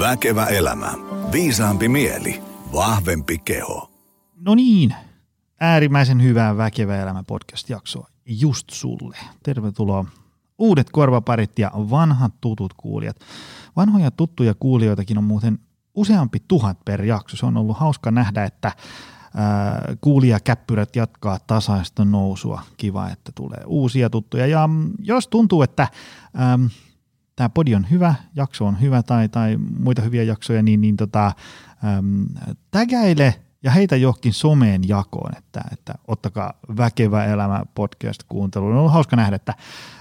Väkevä elämä. Viisaampi mieli. Vahvempi keho. No niin, äärimmäisen hyvää Väkevä elämä podcast-jaksoa just sulle. Tervetuloa uudet korvaparit ja vanhat tutut kuulijat. Vanhoja tuttuja kuulijoitakin on muuten useampi tuhat per jakso. Se on ollut hauska nähdä, että kuulijakäppyrät jatkaa tasaista nousua. Kiva, että tulee uusia tuttuja. Ja mm, jos tuntuu, että tämä podi on hyvä, jakso on hyvä tai, tai muita hyviä jaksoja, niin, niin tota, ähm, tägäile ja heitä johonkin someen jakoon, että, että ottakaa Väkevä elämä podcast kuunteluun. On ollut hauska nähdä, että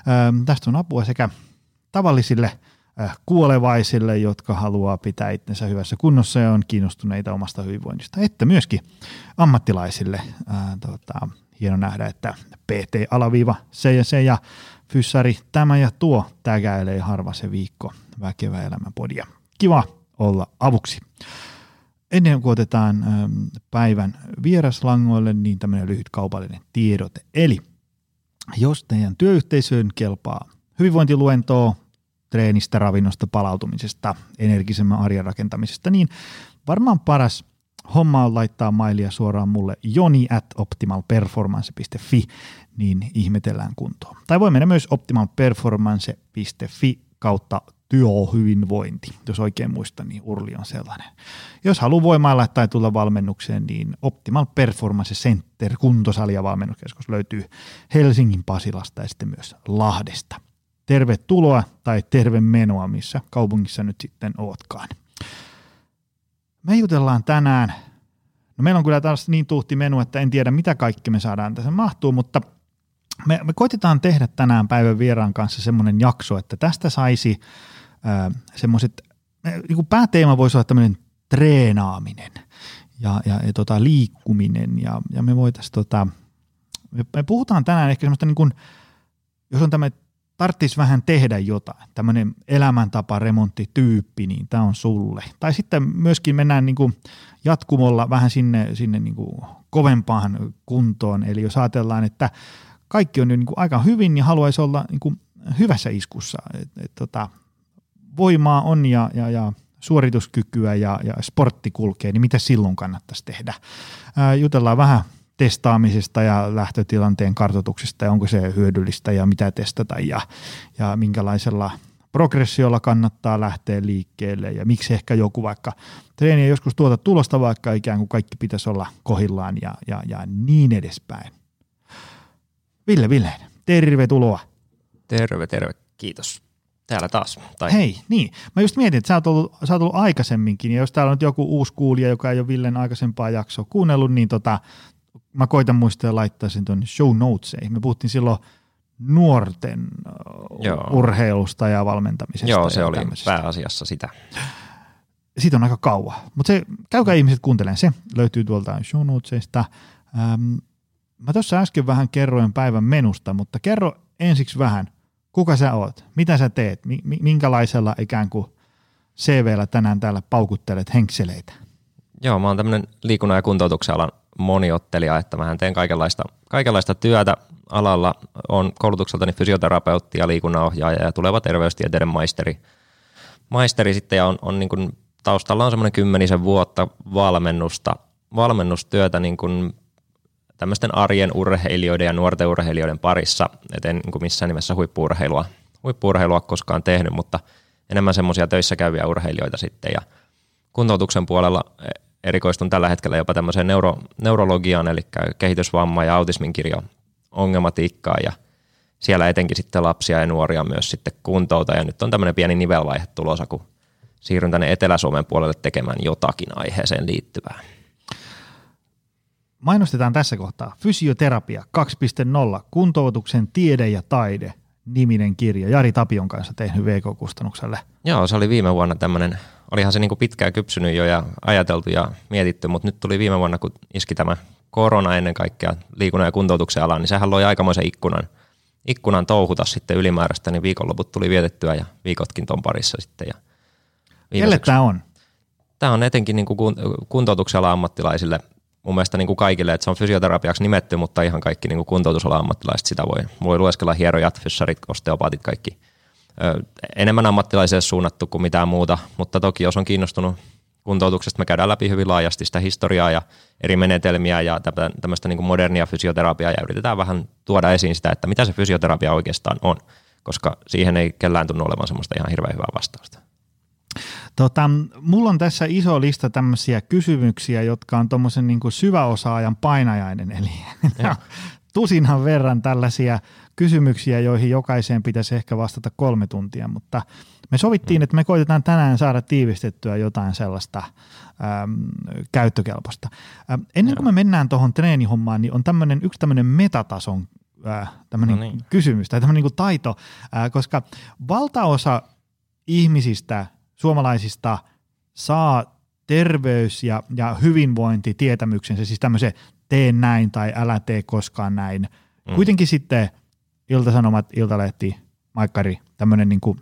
ähm, tästä on apua sekä tavallisille – Äh, kuolevaisille, jotka haluaa pitää itsensä hyvässä kunnossa ja on kiinnostuneita omasta hyvinvoinnista, että myöskin ammattilaisille. Äh, tota, hieno nähdä, että PT-alaviiva se ja se ja fyssari tämä ja tuo tägäilee harva se viikko väkevä elämän podia. Kiva olla avuksi. Ennen kuin otetaan äm, päivän vieraslangoille, niin tämmöinen lyhyt kaupallinen tiedote. Eli jos teidän työyhteisöön kelpaa hyvinvointiluentoa, treenistä, ravinnosta, palautumisesta, energisemmän arjen rakentamisesta, niin varmaan paras homma on laittaa mailia suoraan mulle joni at optimalperformance.fi, niin ihmetellään kuntoon. Tai voi mennä myös optimalperformance.fi kautta työhyvinvointi, jos oikein muistan, niin Urli on sellainen. Jos haluaa voimailla tai tulla valmennukseen, niin Optimal Performance Center kuntosali ja valmennuskeskus löytyy Helsingin Pasilasta ja sitten myös Lahdesta tervetuloa tai terve menoa, missä kaupungissa nyt sitten ootkaan. Me jutellaan tänään, no meillä on kyllä taas niin tuhti menu, että en tiedä mitä kaikki me saadaan tässä. Mahtuu, mutta me, me koitetaan tehdä tänään päivän vieraan kanssa semmoinen jakso, että tästä saisi semmoiset, niin pääteema voisi olla tämmöinen treenaaminen ja, ja, ja tota, liikkuminen ja, ja me voitaisiin tota, me, me puhutaan tänään ehkä semmoista niin kuin, jos on tämmöinen tarttis vähän tehdä jotain, tämmöinen elämäntapa remonttityyppi, niin tämä on sulle. Tai sitten myöskin mennään niin kuin jatkumolla vähän sinne, sinne niin kuin kovempaan kuntoon, eli jos ajatellaan, että kaikki on jo niin kuin aika hyvin ja haluaisi olla niin kuin hyvässä iskussa, et, et, tota, voimaa on ja, ja, ja suorituskykyä ja, ja sportti kulkee, niin mitä silloin kannattaisi tehdä? Ää, jutellaan vähän testaamisesta ja lähtötilanteen kartoituksesta ja onko se hyödyllistä ja mitä testata ja, ja minkälaisella progressiolla kannattaa lähteä liikkeelle ja miksi ehkä joku vaikka treeni ei joskus tuota tulosta, vaikka ikään kuin kaikki pitäisi olla kohillaan ja, ja, ja niin edespäin. Ville Ville, tervetuloa. Terve, terve. Kiitos. Täällä taas. Tai... Hei, niin. Mä just mietin, että sä oot, ollut, sä oot ollut aikaisemminkin, ja jos täällä on nyt joku uusi kuulija, joka ei ole Villen aikaisempaa jaksoa kuunnellut, niin tota, mä koitan muistaa ja laittaa sen tuonne show notesiin. Me puhuttiin silloin nuorten Joo. urheilusta ja valmentamisesta. Joo, se ja oli pääasiassa sitä. Siitä on aika kauan. Mutta käykää ihmiset kuuntelemaan, se löytyy tuolta show notesista. Ähm, mä tuossa äsken vähän kerroin päivän menusta, mutta kerro ensiksi vähän, kuka sä oot, mitä sä teet, minkälaisella ikään kuin CVllä tänään täällä paukuttelet henkseleitä? Joo, mä oon tämmöinen liikunnan ja kuntoutuksen alan moniottelija, että mä teen kaikenlaista, kaikenlaista työtä alalla. on koulutukseltani fysioterapeutti ja liikunnanohjaaja ja tuleva terveystieteiden maisteri. Maisteri sitten ja on, on niin kuin, taustalla on semmoinen kymmenisen vuotta valmennusta, valmennustyötä niin kuin tämmöisten arjen urheilijoiden ja nuorten urheilijoiden parissa. Et en niin kuin missään nimessä huippuurheilua, huippuurheilua koskaan tehnyt, mutta enemmän semmoisia töissä käyviä urheilijoita sitten ja kuntoutuksen puolella erikoistun tällä hetkellä jopa tämmöiseen neuro, neurologiaan, eli kehitysvamma ja autismin kirjo ongelmatiikkaa ja siellä etenkin sitten lapsia ja nuoria myös sitten kuntouta ja nyt on tämmöinen pieni nivelvaihe tulossa, kun siirryn tänne Etelä-Suomen puolelle tekemään jotakin aiheeseen liittyvää. Mainostetaan tässä kohtaa Fysioterapia 2.0, kuntoutuksen tiede ja taide niminen kirja. Jari Tapion kanssa tehnyt VK-kustannukselle. Joo, se oli viime vuonna tämmöinen olihan se niin kuin pitkään kypsynyt jo ja ajateltu ja mietitty, mutta nyt tuli viime vuonna, kun iski tämä korona ennen kaikkea liikunnan ja kuntoutuksen alaan, niin sehän loi aikamoisen ikkunan, ikkunan touhuta sitten ylimääräistä, niin viikonloput tuli vietettyä ja viikotkin ton parissa sitten. Ja Kelle tämä on? Tämä on etenkin niin kuin kuntoutuksen ammattilaisille mun mielestä niin kuin kaikille, että se on fysioterapiaksi nimetty, mutta ihan kaikki niin kuin kuntoutusalan ammattilaiset sitä voi, voi lueskella hierojat, fyssarit, osteopaatit, kaikki, enemmän ammattilaisille suunnattu kuin mitään muuta, mutta toki jos on kiinnostunut kuntoutuksesta, me käydään läpi hyvin laajasti sitä historiaa ja eri menetelmiä ja tämmöistä niin kuin modernia fysioterapiaa ja yritetään vähän tuoda esiin sitä, että mitä se fysioterapia oikeastaan on, koska siihen ei kellään tunnu olevan semmoista ihan hirveän hyvää vastausta. Tota, mulla on tässä iso lista tämmöisiä kysymyksiä, jotka on tuommoisen niin syväosaajan painajainen, eli tusinhan verran tällaisia kysymyksiä, joihin jokaiseen pitäisi ehkä vastata kolme tuntia, mutta me sovittiin, mm. että me koitetaan tänään saada tiivistettyä jotain sellaista äm, käyttökelpoista. Ähm, ennen kuin me mennään tuohon treenihommaan, niin on tämmönen, yksi tämmöinen metatason äh, tämmönen no niin. kysymys tai tämmöinen niin taito, äh, koska valtaosa ihmisistä, suomalaisista saa terveys- ja, ja hyvinvointitietämyksensä, siis tämmöisen tee näin tai älä tee koskaan näin. Mm. Kuitenkin sitten Iltasanomat, Iltalehti, Maikkari, tämmöinen niin kuin,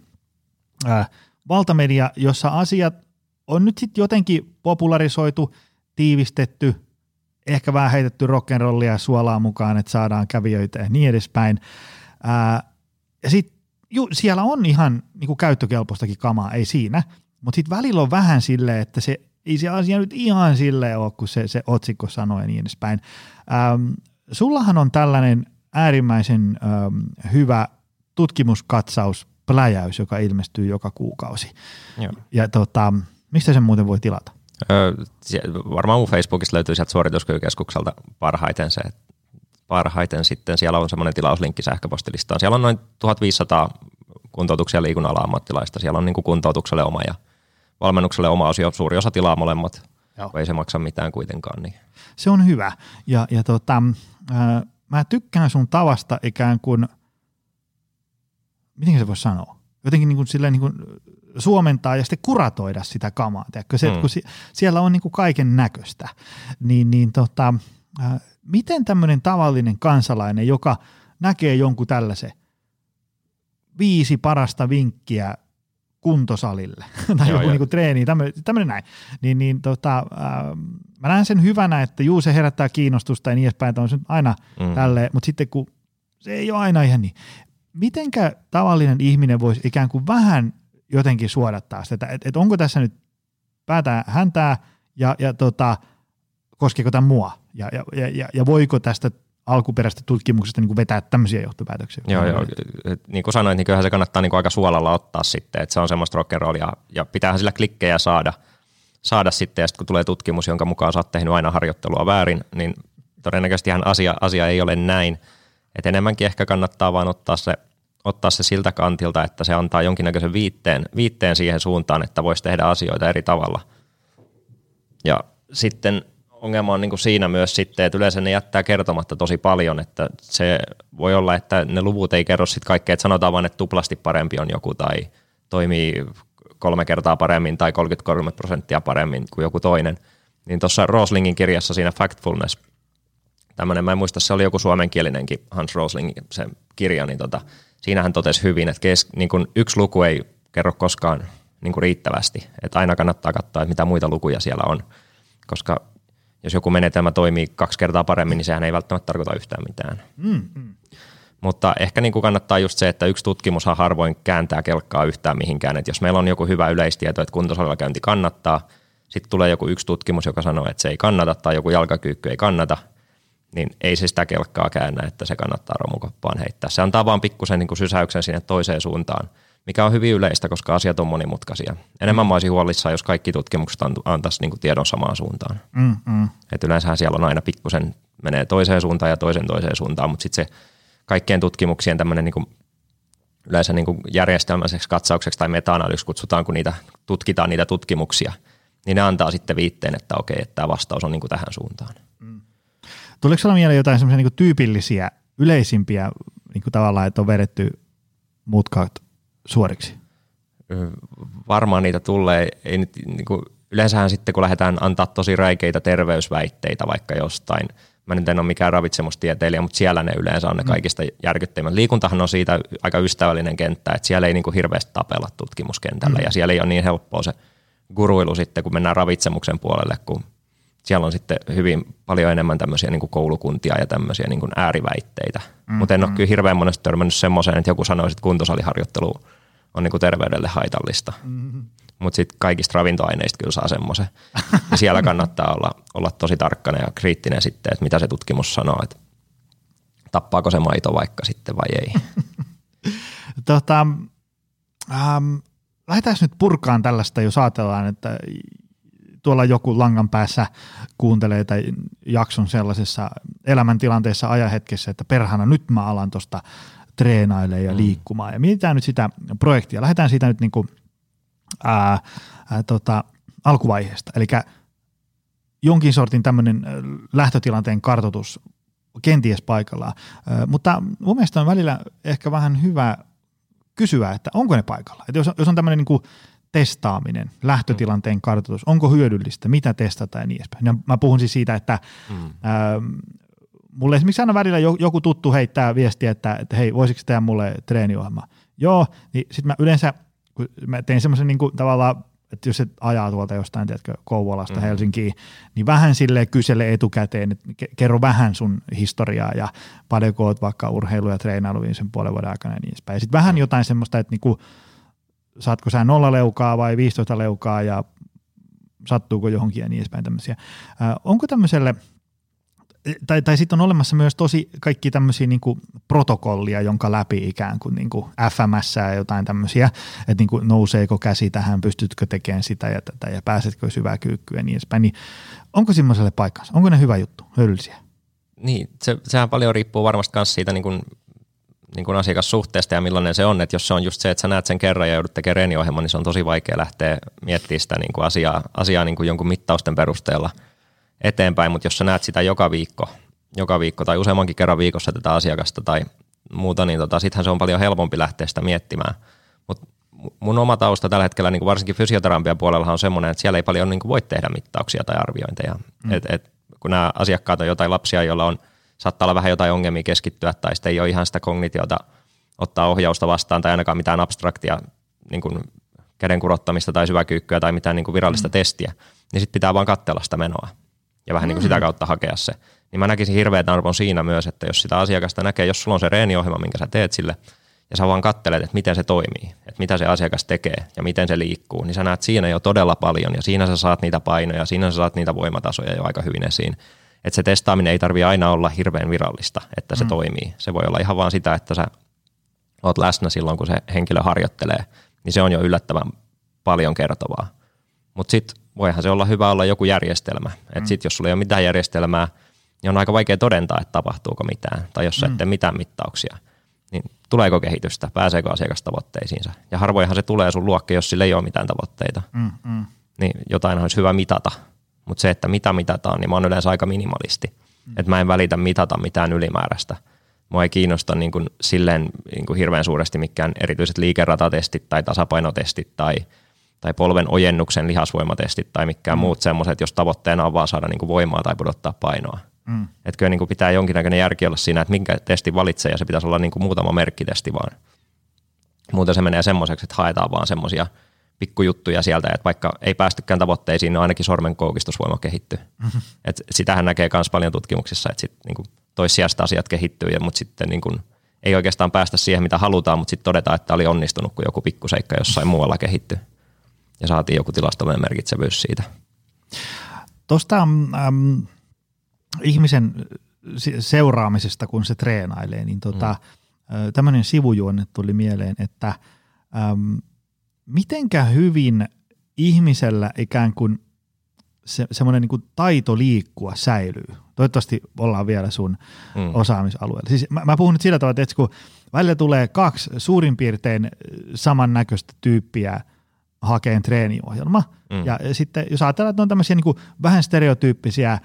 äh, valtamedia, jossa asiat on nyt sitten jotenkin popularisoitu, tiivistetty, ehkä vähän heitetty rock'n'rollia suolaa mukaan, että saadaan kävijöitä ja niin edespäin. Äh, ja sitten siellä on ihan niin kuin käyttökelpoistakin kamaa, ei siinä, mutta sitten välillä on vähän silleen, että se ei se asia nyt ihan silleen ole, kun se, se otsikko sanoi ja niin edespäin. Ähm, sullahan on tällainen äärimmäisen ähm, hyvä tutkimuskatsaus, pläjäys, joka ilmestyy joka kuukausi. Joo. Ja tota, mistä sen muuten voi tilata? Öö, varmaan mun Facebookista löytyy sieltä suorituskykykeskukselta parhaiten se, parhaiten sitten siellä on semmoinen tilauslinkki sähköpostilistaan. Siellä on noin 1500 kuntoutuksia liikunnalla ammattilaista. Siellä on niin kuin kuntoutukselle oma ja valmennukselle oma osio. Suuri osa tilaa molemmat, Joo. ei se maksa mitään kuitenkaan. Niin. Se on hyvä. Ja, ja tota, äh, mä tykkään sun tavasta ikään kuin, miten se voisi sanoa, jotenkin niin kuin silleen niin kuin suomentaa ja sitten kuratoida sitä kamaa. Tiedätkö? Se, mm. kun si- siellä on niin kuin kaiken näköistä, niin, niin tota, äh, miten tämmöinen tavallinen kansalainen, joka näkee jonkun tällaisen viisi parasta vinkkiä kuntosalille tai joku niin treeni, tämmöinen näin, niin, niin tota, äh, mä näen sen hyvänä, että juu se herättää kiinnostusta ja niin edespäin, että on se aina mm. tälleen, mutta sitten kun se ei ole aina ihan niin. Mitenkä tavallinen ihminen voisi ikään kuin vähän jotenkin suodattaa sitä, että et, et onko tässä nyt päätä häntää ja, ja tota, koskeeko tämä mua ja, ja, ja, ja voiko tästä alkuperäisestä tutkimuksesta niin kuin vetää tämmöisiä johtopäätöksiä. Joo, joo. niin kuin sanoit, niin kyllähän se kannattaa niin kuin aika suolalla ottaa sitten, että se on semmoista rock'n'rollia ja pitäähän sillä klikkejä saada, saada sitten ja sitten kun tulee tutkimus, jonka mukaan sä oot tehnyt aina harjoittelua väärin, niin todennäköisesti ihan asia, asia ei ole näin, että enemmänkin ehkä kannattaa vaan ottaa se, ottaa se siltä kantilta, että se antaa jonkinnäköisen viitteen, viitteen siihen suuntaan, että voisi tehdä asioita eri tavalla. Ja sitten ongelma on niin kuin siinä myös sitten, että yleensä ne jättää kertomatta tosi paljon, että se voi olla, että ne luvut ei kerro sitten kaikkea, että sanotaan vain, että tuplasti parempi on joku tai toimii kolme kertaa paremmin tai 33 prosenttia paremmin kuin joku toinen. Niin tuossa Roslingin kirjassa siinä Factfulness, tämmöinen, mä en muista, se oli joku suomenkielinenkin Hans Roslingin se kirja, niin tota, siinä hän totesi hyvin, että kes, niin kun yksi luku ei kerro koskaan niin kuin riittävästi, että aina kannattaa katsoa, että mitä muita lukuja siellä on, koska jos joku menetelmä toimii kaksi kertaa paremmin, niin sehän ei välttämättä tarkoita yhtään mitään. Mm, mm. Mutta ehkä niin kuin kannattaa just se, että yksi tutkimushan harvoin kääntää kelkkaa yhtään mihinkään. Että jos meillä on joku hyvä yleistieto, että kuntosalilla käynti kannattaa, sitten tulee joku yksi tutkimus, joka sanoo, että se ei kannata tai joku jalkakyykky ei kannata, niin ei se sitä kelkkaa käännä, että se kannattaa romukoppaan heittää. Se antaa vaan pikkusen niin kuin sysäyksen sinne toiseen suuntaan – mikä on hyvin yleistä, koska asiat on monimutkaisia. Enemmän mä olisin huolissaan, jos kaikki tutkimukset antaisi niin tiedon samaan suuntaan. Mm, mm. Et yleensähän siellä on aina pikkusen, menee toiseen suuntaan ja toisen toiseen suuntaan, mutta sitten se kaikkien tutkimuksien tämmöinen niin yleensä niin kuin järjestelmäiseksi katsaukseksi tai meta-analyyksi kutsutaan, kun niitä tutkitaan niitä tutkimuksia, niin ne antaa sitten viitteen, että okei, että tämä vastaus on niin kuin tähän suuntaan. Mm. Tuliko sinulla mieleen jotain semmoisia niin tyypillisiä, yleisimpiä niin kuin tavallaan, että on vedetty mutkat suoriksi? Varmaan niitä tulee. Ei nyt, niin kuin, yleensähän sitten, kun lähdetään antaa tosi räikeitä terveysväitteitä vaikka jostain, mä nyt en ole mikään ravitsemustieteilijä, mutta siellä ne yleensä on ne mm. kaikista mm. järkyttävimmät. Liikuntahan on siitä aika ystävällinen kenttä, että siellä ei niin kuin hirveästi tapella tutkimuskentällä mm. ja siellä ei ole niin helppoa se guruilu sitten, kun mennään ravitsemuksen puolelle, kun siellä on sitten hyvin paljon enemmän tämmöisiä niin kuin koulukuntia ja tämmöisiä niin kuin ääriväitteitä. Mm-hmm. Mutta en ole kyllä hirveän monesti törmännyt semmoiseen, että joku sanoisi, että kuntosaliharjoittelu on niin kuin terveydelle haitallista. Mm-hmm. Mutta sitten kaikista ravintoaineista kyllä saa semmoisen. Ja siellä kannattaa olla, olla tosi tarkkana ja kriittinen sitten, että mitä se tutkimus sanoo, että tappaako se maito vaikka sitten vai ei. tota, ähm, lähdetään nyt purkaan tällaista, jos ajatellaan, että tuolla joku langan päässä kuuntelee tai jakson sellaisessa elämäntilanteessa ajahetkessä, että perhana nyt mä alan tuosta treenailemaan ja mm. liikkumaan. Ja mietitään nyt sitä projektia. Lähdetään siitä nyt niin kuin, ää, ää, tota, alkuvaiheesta. Eli jonkin sortin tämmöinen lähtötilanteen kartoitus kenties paikallaan. Mutta mun mielestä on välillä ehkä vähän hyvä kysyä, että onko ne paikalla. Että jos, jos on tämmöinen niin testaaminen, lähtötilanteen kartoitus, onko hyödyllistä, mitä testata ja niin edespäin. Ja mä puhun siis siitä, että mm. ää, mulle esimerkiksi aina välillä joku tuttu heittää viestiä, että, että hei, voisiko tehdä mulle treeniohjelma? Joo, niin sitten mä yleensä, kun mä tein semmoisen niin tavallaan että jos se ajaa tuolta jostain, tiedätkö, Kouvolasta mm. Helsinkiin, niin vähän sille kysele etukäteen, että kerro vähän sun historiaa ja paljonko oot vaikka urheilu ja treenailu sen puolen vuoden aikana ja niin edespäin. Ja sitten vähän mm. jotain semmoista, että niinku, saatko sä nolla leukaa vai 15 leukaa ja sattuuko johonkin ja niin edespäin tämmöisiä. Äh, onko tämmöiselle – tai, tai sitten on olemassa myös tosi kaikki tämmöisiä niin protokollia, jonka läpi ikään kuin, niin kuin FMS ja jotain tämmöisiä, että niin kuin nouseeko käsi tähän, pystytkö tekemään sitä ja tätä ja pääsetkö syvää kyykkyä ja niin edespäin. Niin onko semmoiselle paikkansa? Onko ne hyvä juttu, hyödyllisiä? Niin, se, sehän paljon riippuu varmasti myös siitä niin kuin, niin kuin asiakassuhteesta ja millainen se on. Että jos se on just se, että sä näet sen kerran ja joudut tekemään reeniohjelman, niin se on tosi vaikea lähteä miettimään sitä niin kuin asiaa, asiaa niin kuin jonkun mittausten perusteella – eteenpäin, mutta jos sä näet sitä joka viikko, joka viikko tai useammankin kerran viikossa tätä asiakasta tai muuta, niin tota, sittenhän se on paljon helpompi lähteä sitä miettimään. Mutta mun oma tausta tällä hetkellä, niin kuin varsinkin fysioterapian puolella on semmoinen, että siellä ei paljon niin kuin voi tehdä mittauksia tai arviointeja. Mm. Et, et, kun nämä asiakkaat on jotain lapsia, joilla on, saattaa olla vähän jotain ongelmia keskittyä tai sitten ei ole ihan sitä kognitiota ottaa ohjausta vastaan tai ainakaan mitään abstraktia niin kuin käden kurottamista tai syväkyykkyä tai mitään niin kuin virallista mm. testiä, niin sitten pitää vaan katsella sitä menoa ja vähän mm. niin kuin sitä mm. kautta hakea se. Niin mä näkisin hirveän arvon siinä myös, että jos sitä asiakasta näkee, jos sulla on se reeniohjelma, minkä sä teet sille, ja sä vaan kattelet, että miten se toimii, että mitä se asiakas tekee ja miten se liikkuu, niin sä näet siinä jo todella paljon ja siinä sä saat niitä painoja, siinä sä saat niitä voimatasoja jo aika hyvin esiin. Että se testaaminen ei tarvi aina olla hirveän virallista, että se mm. toimii. Se voi olla ihan vaan sitä, että sä oot läsnä silloin, kun se henkilö harjoittelee, niin se on jo yllättävän paljon kertovaa. Mutta sitten voihan se olla hyvä olla joku järjestelmä. Mm. Sitten jos sulla ei ole mitään järjestelmää, niin on aika vaikea todentaa, että tapahtuuko mitään. Tai jos sä mm. et tee mitään mittauksia, niin tuleeko kehitystä, pääseekö asiakas tavoitteisiinsa. Ja harvoinhan se tulee sun luokke, jos sillä ei ole mitään tavoitteita. Mm, mm. Niin jotain olisi hyvä mitata. Mutta se, että mitä mitataan, niin mä oon yleensä aika minimalisti. Mm. Että mä en välitä mitata mitään ylimääräistä. Mua ei kiinnosta niin kuin silleen niin kuin hirveän suuresti mikään erityiset liikeratatestit tai tasapainotestit tai – tai polven ojennuksen lihasvoimatestit tai mikään mm. muut semmoiset, jos tavoitteena on vaan saada niin kuin voimaa tai pudottaa painoa. Mm. Että kyllä niin kuin pitää jonkinnäköinen järki olla siinä, että minkä testi valitsee ja se pitäisi olla niin kuin muutama merkkitesti vaan. Muuten se menee semmoiseksi, että haetaan vaan semmoisia pikkujuttuja sieltä, että vaikka ei päästykään tavoitteisiin, niin ainakin sormen koukistusvoima kehittyy. Mm-hmm. Et sitähän näkee myös paljon tutkimuksissa, että sit niin kuin toissijasta asiat kehittyy, ja, mutta sitten niin kuin ei oikeastaan päästä siihen, mitä halutaan, mutta sitten todetaan, että oli onnistunut, kun joku pikkuseikka jossain muualla kehittyy ja saatiin joku tilastollinen merkitsevyys siitä. Tuosta ähm, ihmisen seuraamisesta, kun se treenailee, niin tota, mm. tämmöinen sivujuonne tuli mieleen, että ähm, mitenkä hyvin ihmisellä ikään kuin se, semmoinen niin taito liikkua säilyy. Toivottavasti ollaan vielä sun mm. osaamisalueella. Siis mä, mä puhun nyt sillä tavalla, että kun välillä tulee kaksi suurin piirtein samannäköistä tyyppiä – hakeen treeniohjelma. Mm. Ja sitten jos ajatellaan, että on tämmöisiä niin kuin vähän stereotyyppisiä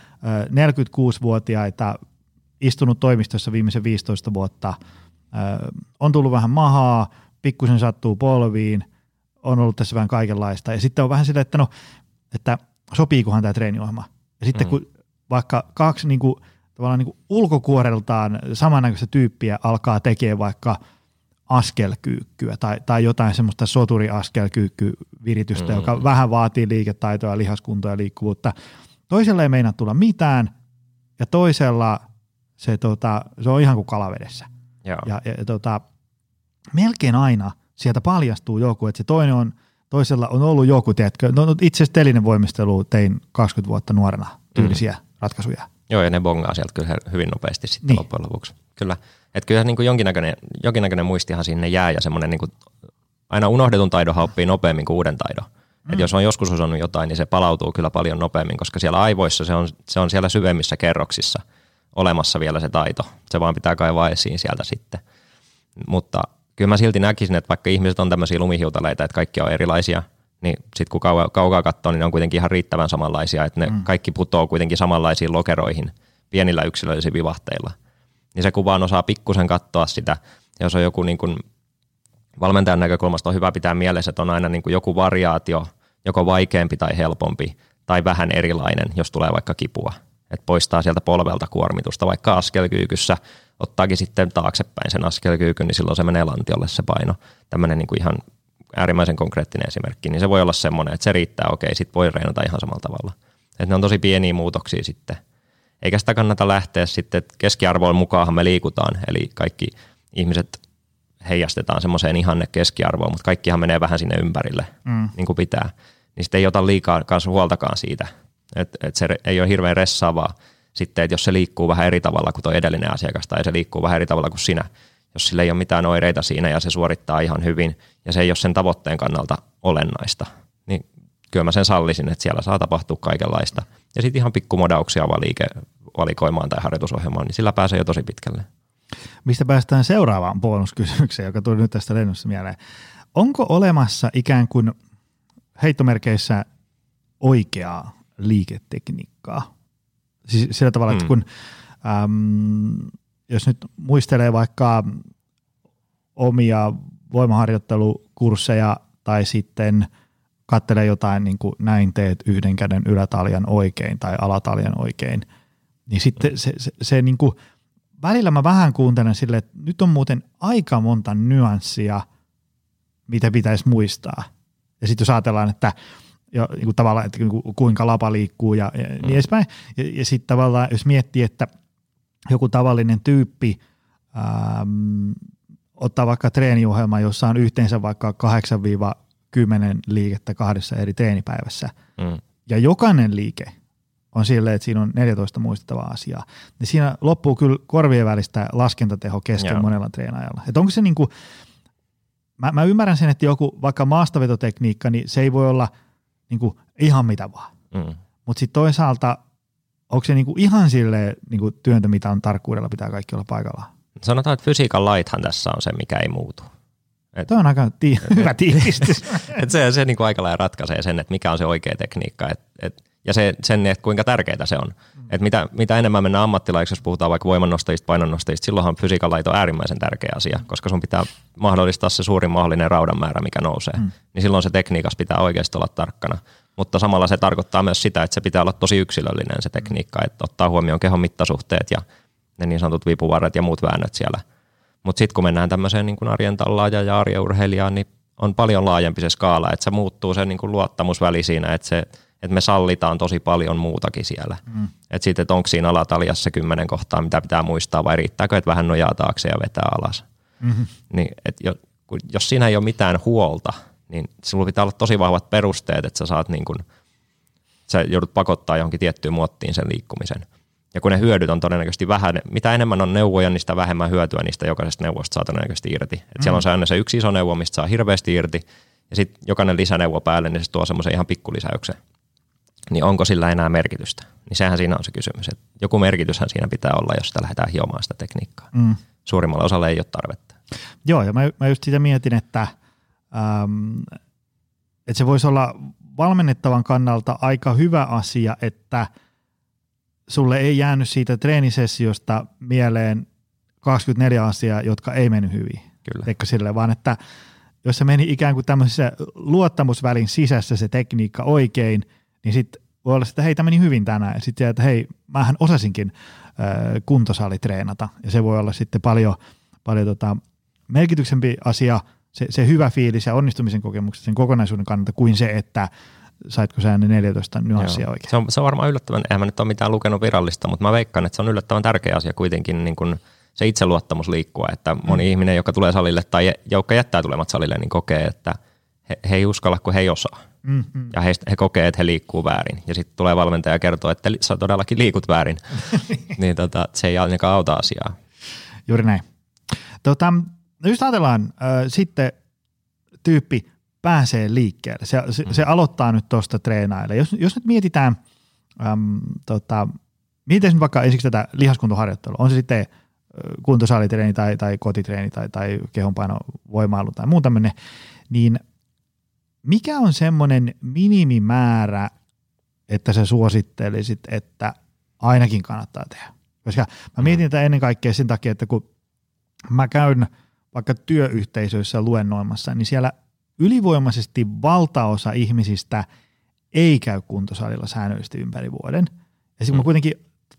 46-vuotiaita, istunut toimistossa viimeisen 15 vuotta, on tullut vähän mahaa, pikkusen sattuu polviin, on ollut tässä vähän kaikenlaista. Ja sitten on vähän sillä, että no, että sopiikohan tämä treeniohjelma. Ja sitten mm. kun vaikka kaksi niin kuin, tavallaan niin kuin ulkokuoreltaan samannäköistä tyyppiä alkaa tekemään vaikka – askelkyykkyä tai, tai jotain semmoista soturiaskelkyykkyviritystä, mm. joka vähän vaatii liiketaitoa, lihaskuntoa ja liikkuvuutta. Toisella ei meinaa tulla mitään ja toisella se, tota, se on ihan kuin kalavedessä. Joo. Ja, ja, tota, melkein aina sieltä paljastuu joku, että se toinen on, toisella on ollut joku, tiedätkö, no, no itse asiassa telinen voimistelu tein 20 vuotta nuorena tyylisiä mm. ratkaisuja. Joo, ja ne bongaa sieltä kyllä hyvin nopeasti sitten niin. loppujen lopuksi. Kyllä, että kyllä niin kuin jonkinnäköinen, jonkinnäköinen muistihan sinne jää ja semmoinen niin kuin, aina unohdetun taidon oppii nopeammin kuin uuden taidon. Mm. Et jos on joskus osannut jotain, niin se palautuu kyllä paljon nopeammin, koska siellä aivoissa se on, se on siellä syvemmissä kerroksissa olemassa vielä se taito. Se vaan pitää kaivaa esiin sieltä sitten. Mutta kyllä mä silti näkisin, että vaikka ihmiset on tämmöisiä lumihiutaleita, että kaikki on erilaisia, niin sitten kun kaukaa, kaukaa katsoo, niin ne on kuitenkin ihan riittävän samanlaisia, että ne mm. kaikki putoo kuitenkin samanlaisiin lokeroihin pienillä yksilöllisillä vivahteilla. Niin se kuvaan osaa pikkusen katsoa sitä, jos on joku niin kuin valmentajan näkökulmasta on hyvä pitää mielessä, että on aina niin kuin joku variaatio, joko vaikeampi tai helpompi tai vähän erilainen, jos tulee vaikka kipua. Että poistaa sieltä polvelta kuormitusta, vaikka askelkyykyssä ottaakin sitten taaksepäin sen askelkyykyn, niin silloin se menee lantiolle se paino. Tämmöinen niin kuin ihan äärimmäisen konkreettinen esimerkki, niin se voi olla semmoinen, että se riittää, okei, sitten voi reenata ihan samalla tavalla. Että ne on tosi pieniä muutoksia sitten. Eikä sitä kannata lähteä sitten, että keskiarvoon mukaan me liikutaan, eli kaikki ihmiset heijastetaan semmoiseen ihanne keskiarvoon, mutta kaikkihan menee vähän sinne ympärille, mm. niin kuin pitää. Niin sitten ei ota liikaa kanssa huoltakaan siitä, että et se ei ole hirveän ressaavaa sitten, että jos se liikkuu vähän eri tavalla kuin tuo edellinen asiakas tai se liikkuu vähän eri tavalla kuin sinä, jos sillä ei ole mitään oireita siinä ja se suorittaa ihan hyvin ja se ei ole sen tavoitteen kannalta olennaista, niin kyllä mä sen sallisin, että siellä saa tapahtua kaikenlaista. Ja sitten ihan pikkumodauksia valike, valikoimaan tai harjoitusohjelmaan, niin sillä pääsee jo tosi pitkälle. Mistä päästään seuraavaan bonuskysymykseen, joka tuli nyt tästä lennossa mieleen. Onko olemassa ikään kuin heittomerkeissä oikeaa liiketekniikkaa? Siis sillä tavalla, mm. että kun äm, jos nyt muistelee vaikka omia voimaharjoittelukursseja tai sitten katselee jotain niin kuin näin teet yhden käden ylätaljan oikein tai alataljan oikein, niin sitten se, se, se niin kuin, välillä mä vähän kuuntelen sille, että nyt on muuten aika monta nyanssia, mitä pitäisi muistaa. Ja sitten jos ajatellaan, että ja niin kuin tavallaan, että kuinka lapa liikkuu ja, ja niin mm. edespäin. Ja, ja sitten tavallaan, jos miettii, että joku tavallinen tyyppi ähm, ottaa vaikka treeniohjelma, jossa on yhteensä vaikka 8-10 liikettä kahdessa eri treenipäivässä, mm. ja jokainen liike on silleen, että siinä on 14 muistettavaa asiaa, niin siinä loppuu kyllä korvien välistä laskentateho kesken Joo. monella treenaajalla. Että onko se niin kuin, mä, mä ymmärrän sen, että joku vaikka maastavetotekniikka, niin se ei voi olla niin kuin ihan mitä vaan. Mm. Mutta sitten toisaalta onko se niinku ihan silleen niinku työntö, mitä on tarkkuudella, pitää kaikki olla paikallaan? Sanotaan, että fysiikan laithan tässä on se, mikä ei muutu. Et, Tuo on aika tii- et, hyvä tiivistys. et se se niinku aika lailla ratkaisee sen, että mikä on se oikea tekniikka. Et, et, ja se, sen, että kuinka tärkeää se on. Mm. Et mitä, mitä enemmän mennään ammattilaiksi, jos puhutaan vaikka voimannostajista, painonnostajista, silloinhan fysiikan laito on äärimmäisen tärkeä asia, koska sun pitää mahdollistaa se suurin mahdollinen raudan määrä, mikä nousee. Mm. Niin silloin se tekniikas pitää oikeasti olla tarkkana mutta samalla se tarkoittaa myös sitä, että se pitää olla tosi yksilöllinen se tekniikka, että ottaa huomioon kehon mittasuhteet ja ne niin sanotut vipuvarret ja muut väännöt siellä. Mutta sitten kun mennään tämmöiseen niin kuin arjen tallaaja ja arjen urheilijaan, niin on paljon laajempi se skaala, että se muuttuu se niin kuin luottamusväli siinä, että, se, että me sallitaan tosi paljon muutakin siellä. Mm. Että sitten, että onko siinä alataljassa kymmenen kohtaa, mitä pitää muistaa, vai riittääkö, että vähän nojaa taakse ja vetää alas. Mm-hmm. Niin, että jos siinä ei ole mitään huolta – niin sinulla pitää olla tosi vahvat perusteet, että sä saat niin kuin, sä joudut pakottaa johonkin tiettyyn muottiin sen liikkumisen. Ja kun ne hyödyt on todennäköisesti vähän, mitä enemmän on neuvoja, niin sitä vähemmän hyötyä niistä jokaisesta neuvosta saa todennäköisesti irti. Et mm. Siellä on se aina se yksi iso neuvo, mistä saa hirveästi irti, ja sitten jokainen lisäneuvo päälle, niin se tuo semmoisen ihan pikkulisäyksen. Niin onko sillä enää merkitystä? Niin sehän siinä on se kysymys. Et joku merkityshän siinä pitää olla, jos sitä lähdetään hiomaan sitä tekniikkaa. Mm. Suurimmalla osalla ei ole tarvetta. Joo, ja mä, mä just sitä mietin, että – ähm, että se voisi olla valmennettavan kannalta aika hyvä asia, että sulle ei jäänyt siitä treenisessiosta mieleen 24 asiaa, jotka ei mennyt hyvin. Kyllä. Eikö sille, vaan että jos se meni ikään kuin tämmöisessä luottamusvälin sisässä se tekniikka oikein, niin sitten voi olla, että hei, tämä meni hyvin tänään. Ja sitten että hei, mähän osasinkin äh, kuntosali treenata. Ja se voi olla sitten paljon, paljon tota, merkityksempi asia – se, se hyvä fiilis ja onnistumisen kokemukset sen kokonaisuuden kannalta kuin se, että saitko sä ne 14 nyanssia oikein. Se on, se on varmaan yllättävän, eihän mä nyt ole mitään lukenut virallista, mutta mä veikkaan, että se on yllättävän tärkeä asia kuitenkin niin kuin se itseluottamus liikkua, että moni mm. ihminen, joka tulee salille tai joukka jättää tulemat salille, niin kokee, että he, he ei uskalla, kun he ei osaa. Mm-hmm. Ja he, he kokee, että he liikkuu väärin. Ja sitten tulee valmentaja ja kertoo, että sä todellakin liikut väärin. niin tota, se ei ainakaan auta asiaa. Juuri näin. Tota, no just ajatellaan äh, sitten tyyppi pääsee liikkeelle. Se, se, mm. se aloittaa nyt tuosta treenaille. Jos, jos nyt mietitään, äm, tota, mietitään vaikka ensiksi tätä lihaskuntoharjoittelua, on se sitten kuntosalitreeni tai, tai kotitreeni tai, tai kehonpainovoimailu tai muu tämmöinen, niin mikä on semmoinen minimimäärä, että sä suosittelisit, että ainakin kannattaa tehdä? Koska mä mietin tätä ennen kaikkea sen takia, että kun mä käyn vaikka työyhteisöissä luennoimassa, niin siellä ylivoimaisesti valtaosa ihmisistä ei käy kuntosalilla säännöllisesti ympäri vuoden. Ja sitten mä mm. kuitenkin,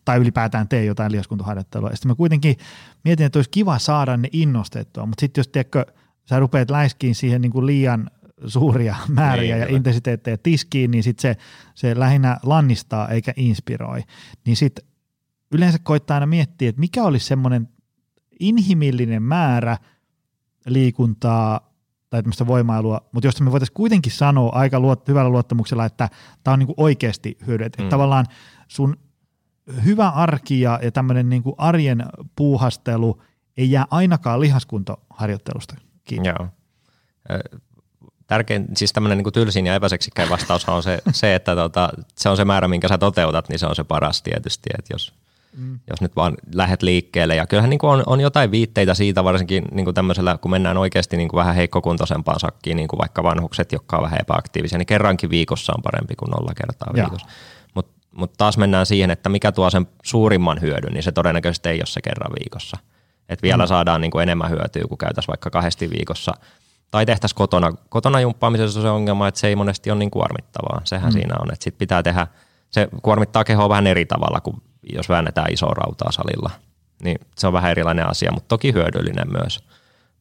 tai ylipäätään tee jotain lihaskuntoharjoittelua, ja sitten mä kuitenkin mietin, että olisi kiva saada ne innostettua, mutta sitten jos tiedätkö, sä rupeat läiskiin siihen niin kuin liian suuria määriä niin, ja intensiteettejä tiskiin, niin sitten se, se lähinnä lannistaa eikä inspiroi. Niin sitten yleensä koittaa aina miettiä, että mikä olisi semmoinen inhimillinen määrä liikuntaa tai tämmöistä voimailua, mutta josta me voitaisiin kuitenkin sanoa aika luot, hyvällä luottamuksella, että tämä on niinku oikeasti hyödyt. Mm. Tavallaan sun hyvä arki ja, ja tämmöinen niinku arjen puuhastelu ei jää ainakaan lihaskuntoharjoittelusta kiinni. Joo. Tärkein, siis tämmöinen niin tylsin ja epäseksikkäin vastaus on se, se että tota, se on se määrä, minkä sä toteutat, niin se on se paras tietysti, että jos – mm. jos nyt vaan lähdet liikkeelle. Ja kyllähän niin kuin on, on jotain viitteitä siitä, varsinkin niin kuin tämmöisellä, kun mennään oikeasti niin kuin vähän heikkokuntoisempaan sakkiin, niin kuin vaikka vanhukset, jotka on vähän epäaktiivisia, niin kerrankin viikossa on parempi kuin nolla kertaa viikossa. Mutta mut taas mennään siihen, että mikä tuo sen suurimman hyödyn, niin se todennäköisesti ei ole se kerran viikossa. Et vielä mm. saadaan niin kuin enemmän hyötyä, kun käytäisiin vaikka kahdesti viikossa tai tehtäisiin kotona. Kotona jumppaamisessa on se ongelma, että se ei monesti ole niin kuormittavaa. Sehän mm. siinä on, että sit pitää tehdä, se kuormittaa kehoa vähän eri tavalla kuin jos väännetään isoa rautaa salilla. Niin se on vähän erilainen asia, mutta toki hyödyllinen myös.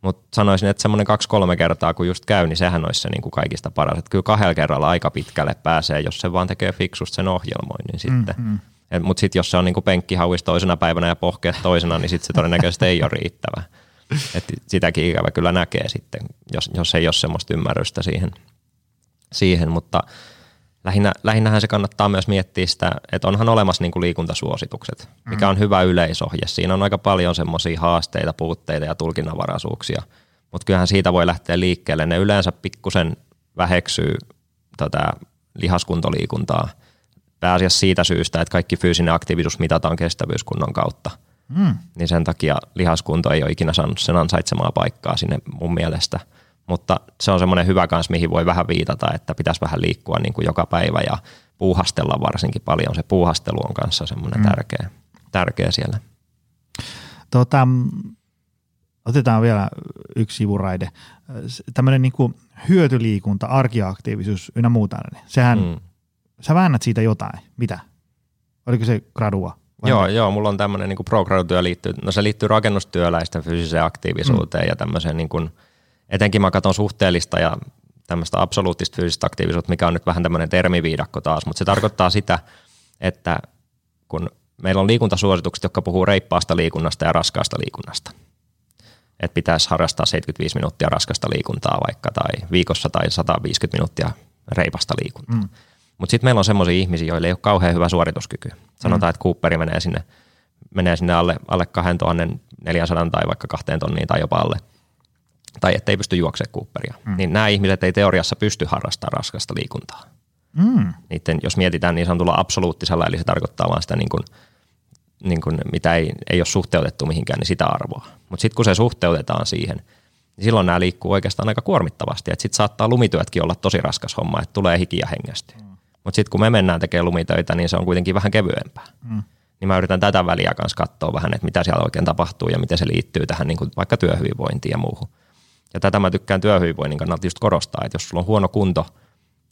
Mutta sanoisin, että semmoinen kaksi-kolme kertaa, kun just käy, niin sehän olisi se niin kuin kaikista paras. Että kyllä kahdella kerralla aika pitkälle pääsee, jos se vaan tekee fiksusti sen ohjelmoinnin sitten. Mm-hmm. Mutta sitten jos se on niin kuin penkkihauis toisena päivänä ja pohkeet toisena, niin sitten se todennäköisesti ei ole riittävä. Et sitäkin ikävä kyllä näkee sitten, jos, jos ei ole semmoista ymmärrystä siihen. siihen. Mutta lähinnä, lähinnähän se kannattaa myös miettiä sitä, että onhan olemassa niin kuin liikuntasuositukset, mikä on hyvä yleisohje. Siinä on aika paljon semmoisia haasteita, puutteita ja tulkinnanvaraisuuksia, mutta kyllähän siitä voi lähteä liikkeelle. Ne yleensä pikkusen väheksyy tätä lihaskuntoliikuntaa pääasiassa siitä syystä, että kaikki fyysinen aktiivisuus mitataan kestävyyskunnon kautta. Mm. Niin sen takia lihaskunto ei ole ikinä saanut sen ansaitsemaa paikkaa sinne mun mielestä – mutta se on semmoinen hyvä kans, mihin voi vähän viitata, että pitäisi vähän liikkua niin kuin joka päivä ja puuhastella varsinkin paljon. Se puuhastelu on kanssa semmoinen mm. tärkeä, tärkeä siellä. Tota, otetaan vielä yksi sivuraide. Tämmöinen niin kuin hyötyliikunta, arkiaktiivisuus ynnä muuta. Sehän, mm. sä väännät siitä jotain. Mitä? Oliko se gradua? joo, joo, mulla on tämmöinen niin pro liittyy, no se liittyy rakennustyöläisten fyysiseen aktiivisuuteen mm. ja tämmöiseen niin kuin – etenkin mä katson suhteellista ja tämmöistä absoluuttista fyysistä aktiivisuutta, mikä on nyt vähän tämmöinen termiviidakko taas, mutta se tarkoittaa sitä, että kun meillä on liikuntasuositukset, jotka puhuu reippaasta liikunnasta ja raskaasta liikunnasta, että pitäisi harrastaa 75 minuuttia raskasta liikuntaa vaikka tai viikossa tai 150 minuuttia reipasta liikuntaa. Mm. Mutta sitten meillä on semmoisia ihmisiä, joille ei ole kauhean hyvä suorituskyky. Sanotaan, mm. että Cooperi menee sinne, menee sinne alle, alle 2400 tai vaikka kahteen tonniin tai jopa alle – tai ettei pysty juoksemaan Cooperia, mm. niin nämä ihmiset ei teoriassa pysty harrastamaan raskasta liikuntaa. Mm. Niiden, jos mietitään niin sanotulla absoluuttisella, eli se tarkoittaa vain sitä, niin kuin, niin kuin, mitä ei, ei ole suhteutettu mihinkään, niin sitä arvoa. Mutta sitten kun se suhteutetaan siihen, niin silloin nämä liikkuu oikeastaan aika kuormittavasti. Sitten saattaa lumityötkin olla tosi raskas homma, että tulee hiki ja hengästyy. Mm. Mutta sitten kun me mennään tekemään lumitöitä, niin se on kuitenkin vähän kevyempää. Mm. Niin mä yritän tätä väliä kanssa katsoa vähän, että mitä siellä oikein tapahtuu ja miten se liittyy tähän niin kuin vaikka työhyvinvointiin ja muuhun. Ja tätä mä tykkään työhyvinvoinnin kannalta just korostaa, että jos sulla on huono kunto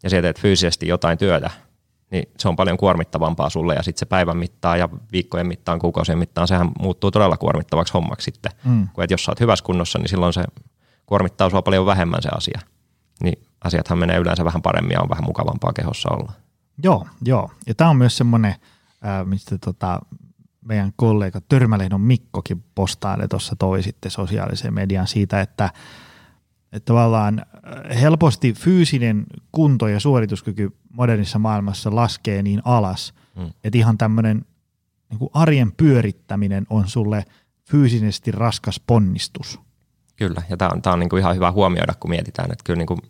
ja sä teet fyysisesti jotain työtä, niin se on paljon kuormittavampaa sulle ja sitten se päivän mittaan ja viikkojen mittaan, kuukausien mittaan, sehän muuttuu todella kuormittavaksi hommaksi sitten. Mm. Kun et jos sä oot hyvässä kunnossa, niin silloin se kuormittaa sua paljon vähemmän se asia. Niin asiathan menee yleensä vähän paremmin ja on vähän mukavampaa kehossa olla. Joo, joo. Ja tämä on myös semmoinen, mistä tota, meidän kollega Törmälehdon Mikkokin postailee tuossa toi sitten sosiaaliseen mediaan siitä, että, että tavallaan äh, helposti fyysinen kunto ja suorituskyky modernissa maailmassa laskee niin alas, mm. että ihan tämmöinen niin arjen pyörittäminen on sulle fyysisesti raskas ponnistus. Kyllä, ja tämä on, tää on niin kuin ihan hyvä huomioida, kun mietitään, että kyllä niin kuin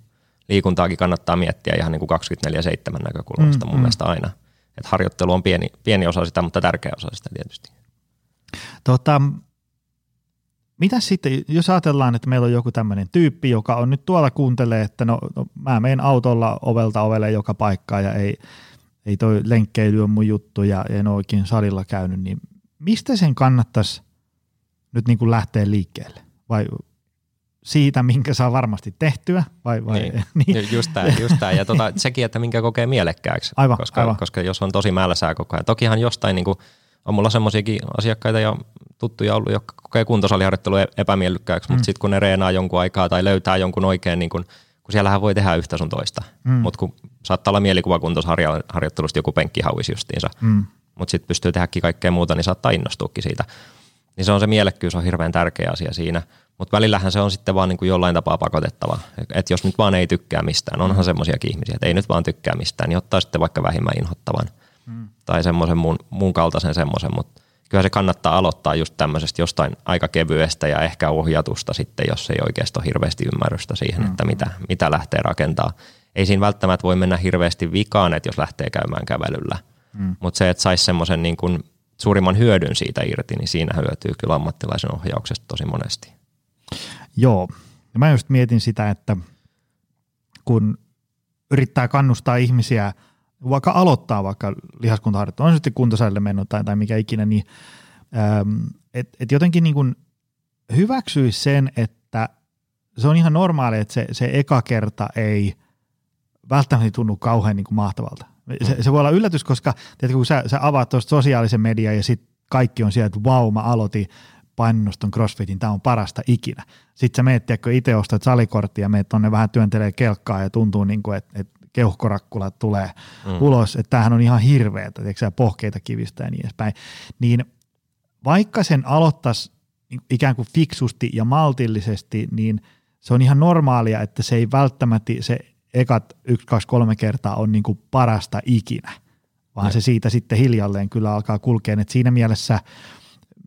liikuntaakin kannattaa miettiä ihan niin kuin 24-7 näkökulmasta mm, mun mm. mielestä aina. Että harjoittelu on pieni, pieni osa sitä, mutta tärkeä osa sitä tietysti. Tota, mitä sitten, jos ajatellaan, että meillä on joku tämmöinen tyyppi, joka on nyt tuolla kuuntelee, että no, no mä menen autolla ovelta ovelle joka paikkaa ja ei, ei toi lenkkeily on mun juttu ja en ole oikein salilla käynyt, niin mistä sen kannattaisi nyt niin kuin lähteä liikkeelle? Vai siitä, minkä saa varmasti tehtyä? Vai, vai, niin. niin. Just tämä, just tämä. ja tota, sekin, että minkä kokee mielekkääksi. Aivan, koska, aivan. koska jos on tosi määläsää koko ajan. Tokihan jostain, niin kuin, on mulla semmoisiakin asiakkaita ja tuttuja ollut, jotka kokee kuntosaliharjoittelua epämiellykkääksi, mm. mutta sitten kun ne reenaa jonkun aikaa tai löytää jonkun oikein, niin kun, kun siellähän voi tehdä yhtä sun toista. Mm. Mutta kun saattaa olla mielikuva kuntosharjoittelusta joku penkkihauis justiinsa, mm. mutta sitten pystyy tehdäkin kaikkea muuta, niin saattaa innostuukin siitä. Niin se on se mielekkyys on hirveän tärkeä asia siinä. Mutta välillähän se on sitten vaan niin kuin jollain tapaa pakotettava. Että jos nyt vaan ei tykkää mistään, onhan mm. semmoisiakin ihmisiä, että ei nyt vaan tykkää mistään, niin ottaa sitten vaikka vähimmän inhottavan mm. tai semmoisen muun, muun kaltaisen semmoisen, mutta kyllä se kannattaa aloittaa just tämmöisestä jostain aika kevyestä ja ehkä ohjatusta sitten, jos ei oikeasti ole hirveästi ymmärrystä siihen, mm. että mitä, mitä lähtee rakentaa. Ei siinä välttämättä voi mennä hirveästi vikaan, että jos lähtee käymään kävelyllä, mm. mutta se, että saisi semmoisen niin kuin suurimman hyödyn siitä irti, niin siinä hyötyy kyllä ammattilaisen ohjauksesta tosi monesti. Joo, ja mä just mietin sitä, että kun yrittää kannustaa ihmisiä, vaikka aloittaa vaikka lihaskuntaharjoittelu, on sitten kuntosalille mennyt tai, tai mikä ikinä, niin että et jotenkin niin kuin hyväksyisi sen, että se on ihan normaali, että se, se eka kerta ei välttämättä tunnu kauhean niin kuin mahtavalta. Se, se voi olla yllätys, koska tiedätkö, kun sä, sä avaat tuosta sosiaalisen median ja sitten kaikki on siellä, että vau, mä aloitin painonnoston crossfitin, tämä on parasta ikinä. Sitten sä meet, tiedätkö, itse ostat salikorttia ja meet tonne vähän työntelee kelkkaa ja tuntuu niin kuin, että, että keuhkorakkula tulee mm. ulos, että tämähän on ihan hirveätä, tiedätkö, pohkeita kivistä ja niin edespäin. Niin vaikka sen aloittaisi ikään kuin fiksusti ja maltillisesti, niin se on ihan normaalia, että se ei välttämättä se ekat yksi, kaksi, kolme kertaa on niin kuin parasta ikinä, vaan ja. se siitä sitten hiljalleen kyllä alkaa kulkea. Et siinä mielessä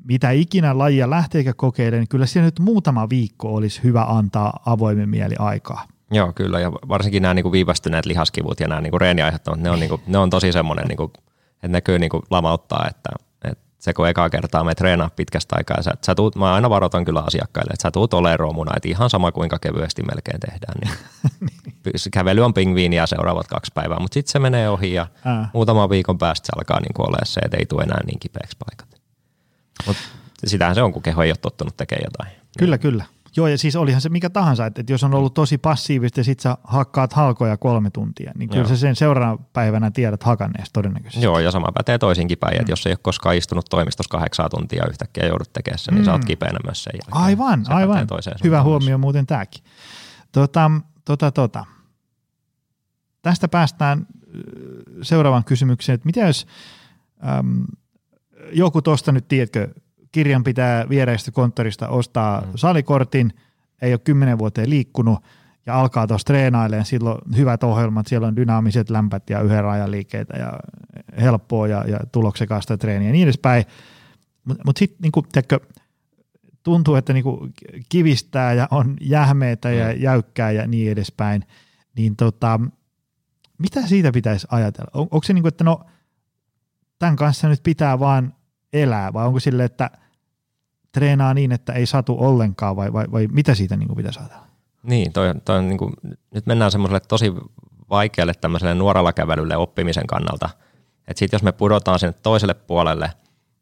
mitä ikinä lajia lähteekö kokeilemaan, niin kyllä siellä nyt muutama viikko olisi hyvä antaa avoimen mieli aikaa. Joo, kyllä, ja varsinkin nämä niin kuin viivästyneet lihaskivut ja nämä niin kuin reeniaiheuttamat, ne on, niin kuin, ne on tosi semmoinen, niin kuin, että ne kyllä niin kuin lamauttaa, että, että se kun ekaa kertaa me treenaa pitkästä aikaa, sä, sä tuut, mä aina varoitan kyllä asiakkaille, että sä tuut olemaan romuna, että ihan sama kuinka kevyesti melkein tehdään, niin, niin. kävely on pingviiniä seuraavat kaksi päivää, mutta sitten se menee ohi ja Ää. muutaman viikon päästä se alkaa niin kuin olemaan se, että ei tule enää niin kipeäksi paikat. Mutta sitähän se on, kun keho ei ole tottunut tekemään jotain. Kyllä, kyllä. Joo, ja siis olihan se mikä tahansa, että, että jos on ollut tosi passiivista ja sit sä hakkaat halkoja kolme tuntia, niin kyllä Joo. sä sen seuraavana päivänä tiedät hakanneesta todennäköisesti. Joo, ja sama pätee toisinkin päin, mm. että jos ei ole koskaan istunut toimistossa kahdeksaa tuntia yhtäkkiä joudut tekemään sen, niin mm. sä oot mm. kipeänä myös sen jälkeen. Aivan, se aivan. Hyvä huomio muuten tämäkin. Tota, tota, tota. Tästä päästään seuraavaan kysymykseen, että mitä jos äm, joku tuosta nyt, tiedätkö, kirjan pitää viereistä konttorista ostaa mm. salikortin, ei ole kymmenen vuoteen liikkunut ja alkaa tuossa treenailemaan, silloin hyvät ohjelmat, siellä on dynaamiset lämpät ja yhden rajan liikkeitä ja helppoa ja, ja tuloksekasta treeniä ja niin edespäin. Mutta mut sitten niinku, tuntuu, että niinku kivistää ja on jähmeitä mm. ja jäykkää ja niin edespäin, niin tota, mitä siitä pitäisi ajatella? On, onko se niin kuin, että no tämän kanssa nyt pitää vaan elää vai onko sille, että – treenaa niin, että ei satu ollenkaan vai, vai, vai mitä siitä niin kuin pitäisi ajatella? Niin, toi, toi on niin kuin, nyt mennään semmoiselle tosi vaikealle tämmöiselle nuoralla kävelylle oppimisen kannalta. Että sitten jos me pudotaan sen toiselle puolelle,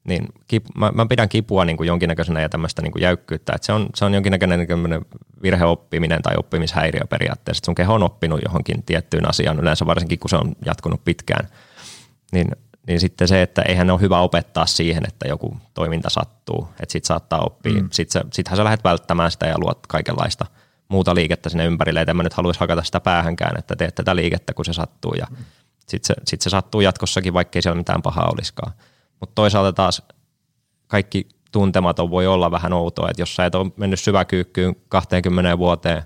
niin kip, mä, mä, pidän kipua niin kuin jonkinnäköisenä ja tämmöistä niin kuin jäykkyyttä. Että se, on, se on jonkinnäköinen virheoppiminen tai oppimishäiriö periaatteessa. Että sun keho on oppinut johonkin tiettyyn asiaan, yleensä varsinkin kun se on jatkunut pitkään. Niin niin sitten se, että eihän ne ole hyvä opettaa siihen, että joku toiminta sattuu, että sit saattaa oppia. Mm. Sitten sittenhän sä lähdet välttämään sitä ja luot kaikenlaista muuta liikettä sinne ympärille. Että mä nyt haluaisi hakata sitä päähänkään, että teet tätä liikettä, kun se sattuu. Ja mm. sitten se, sit se sattuu jatkossakin, vaikkei siellä mitään pahaa olisikaan. Mutta toisaalta taas kaikki tuntematon voi olla vähän outoa, että jos sä et ole mennyt syväkyykkyyn 20 vuoteen,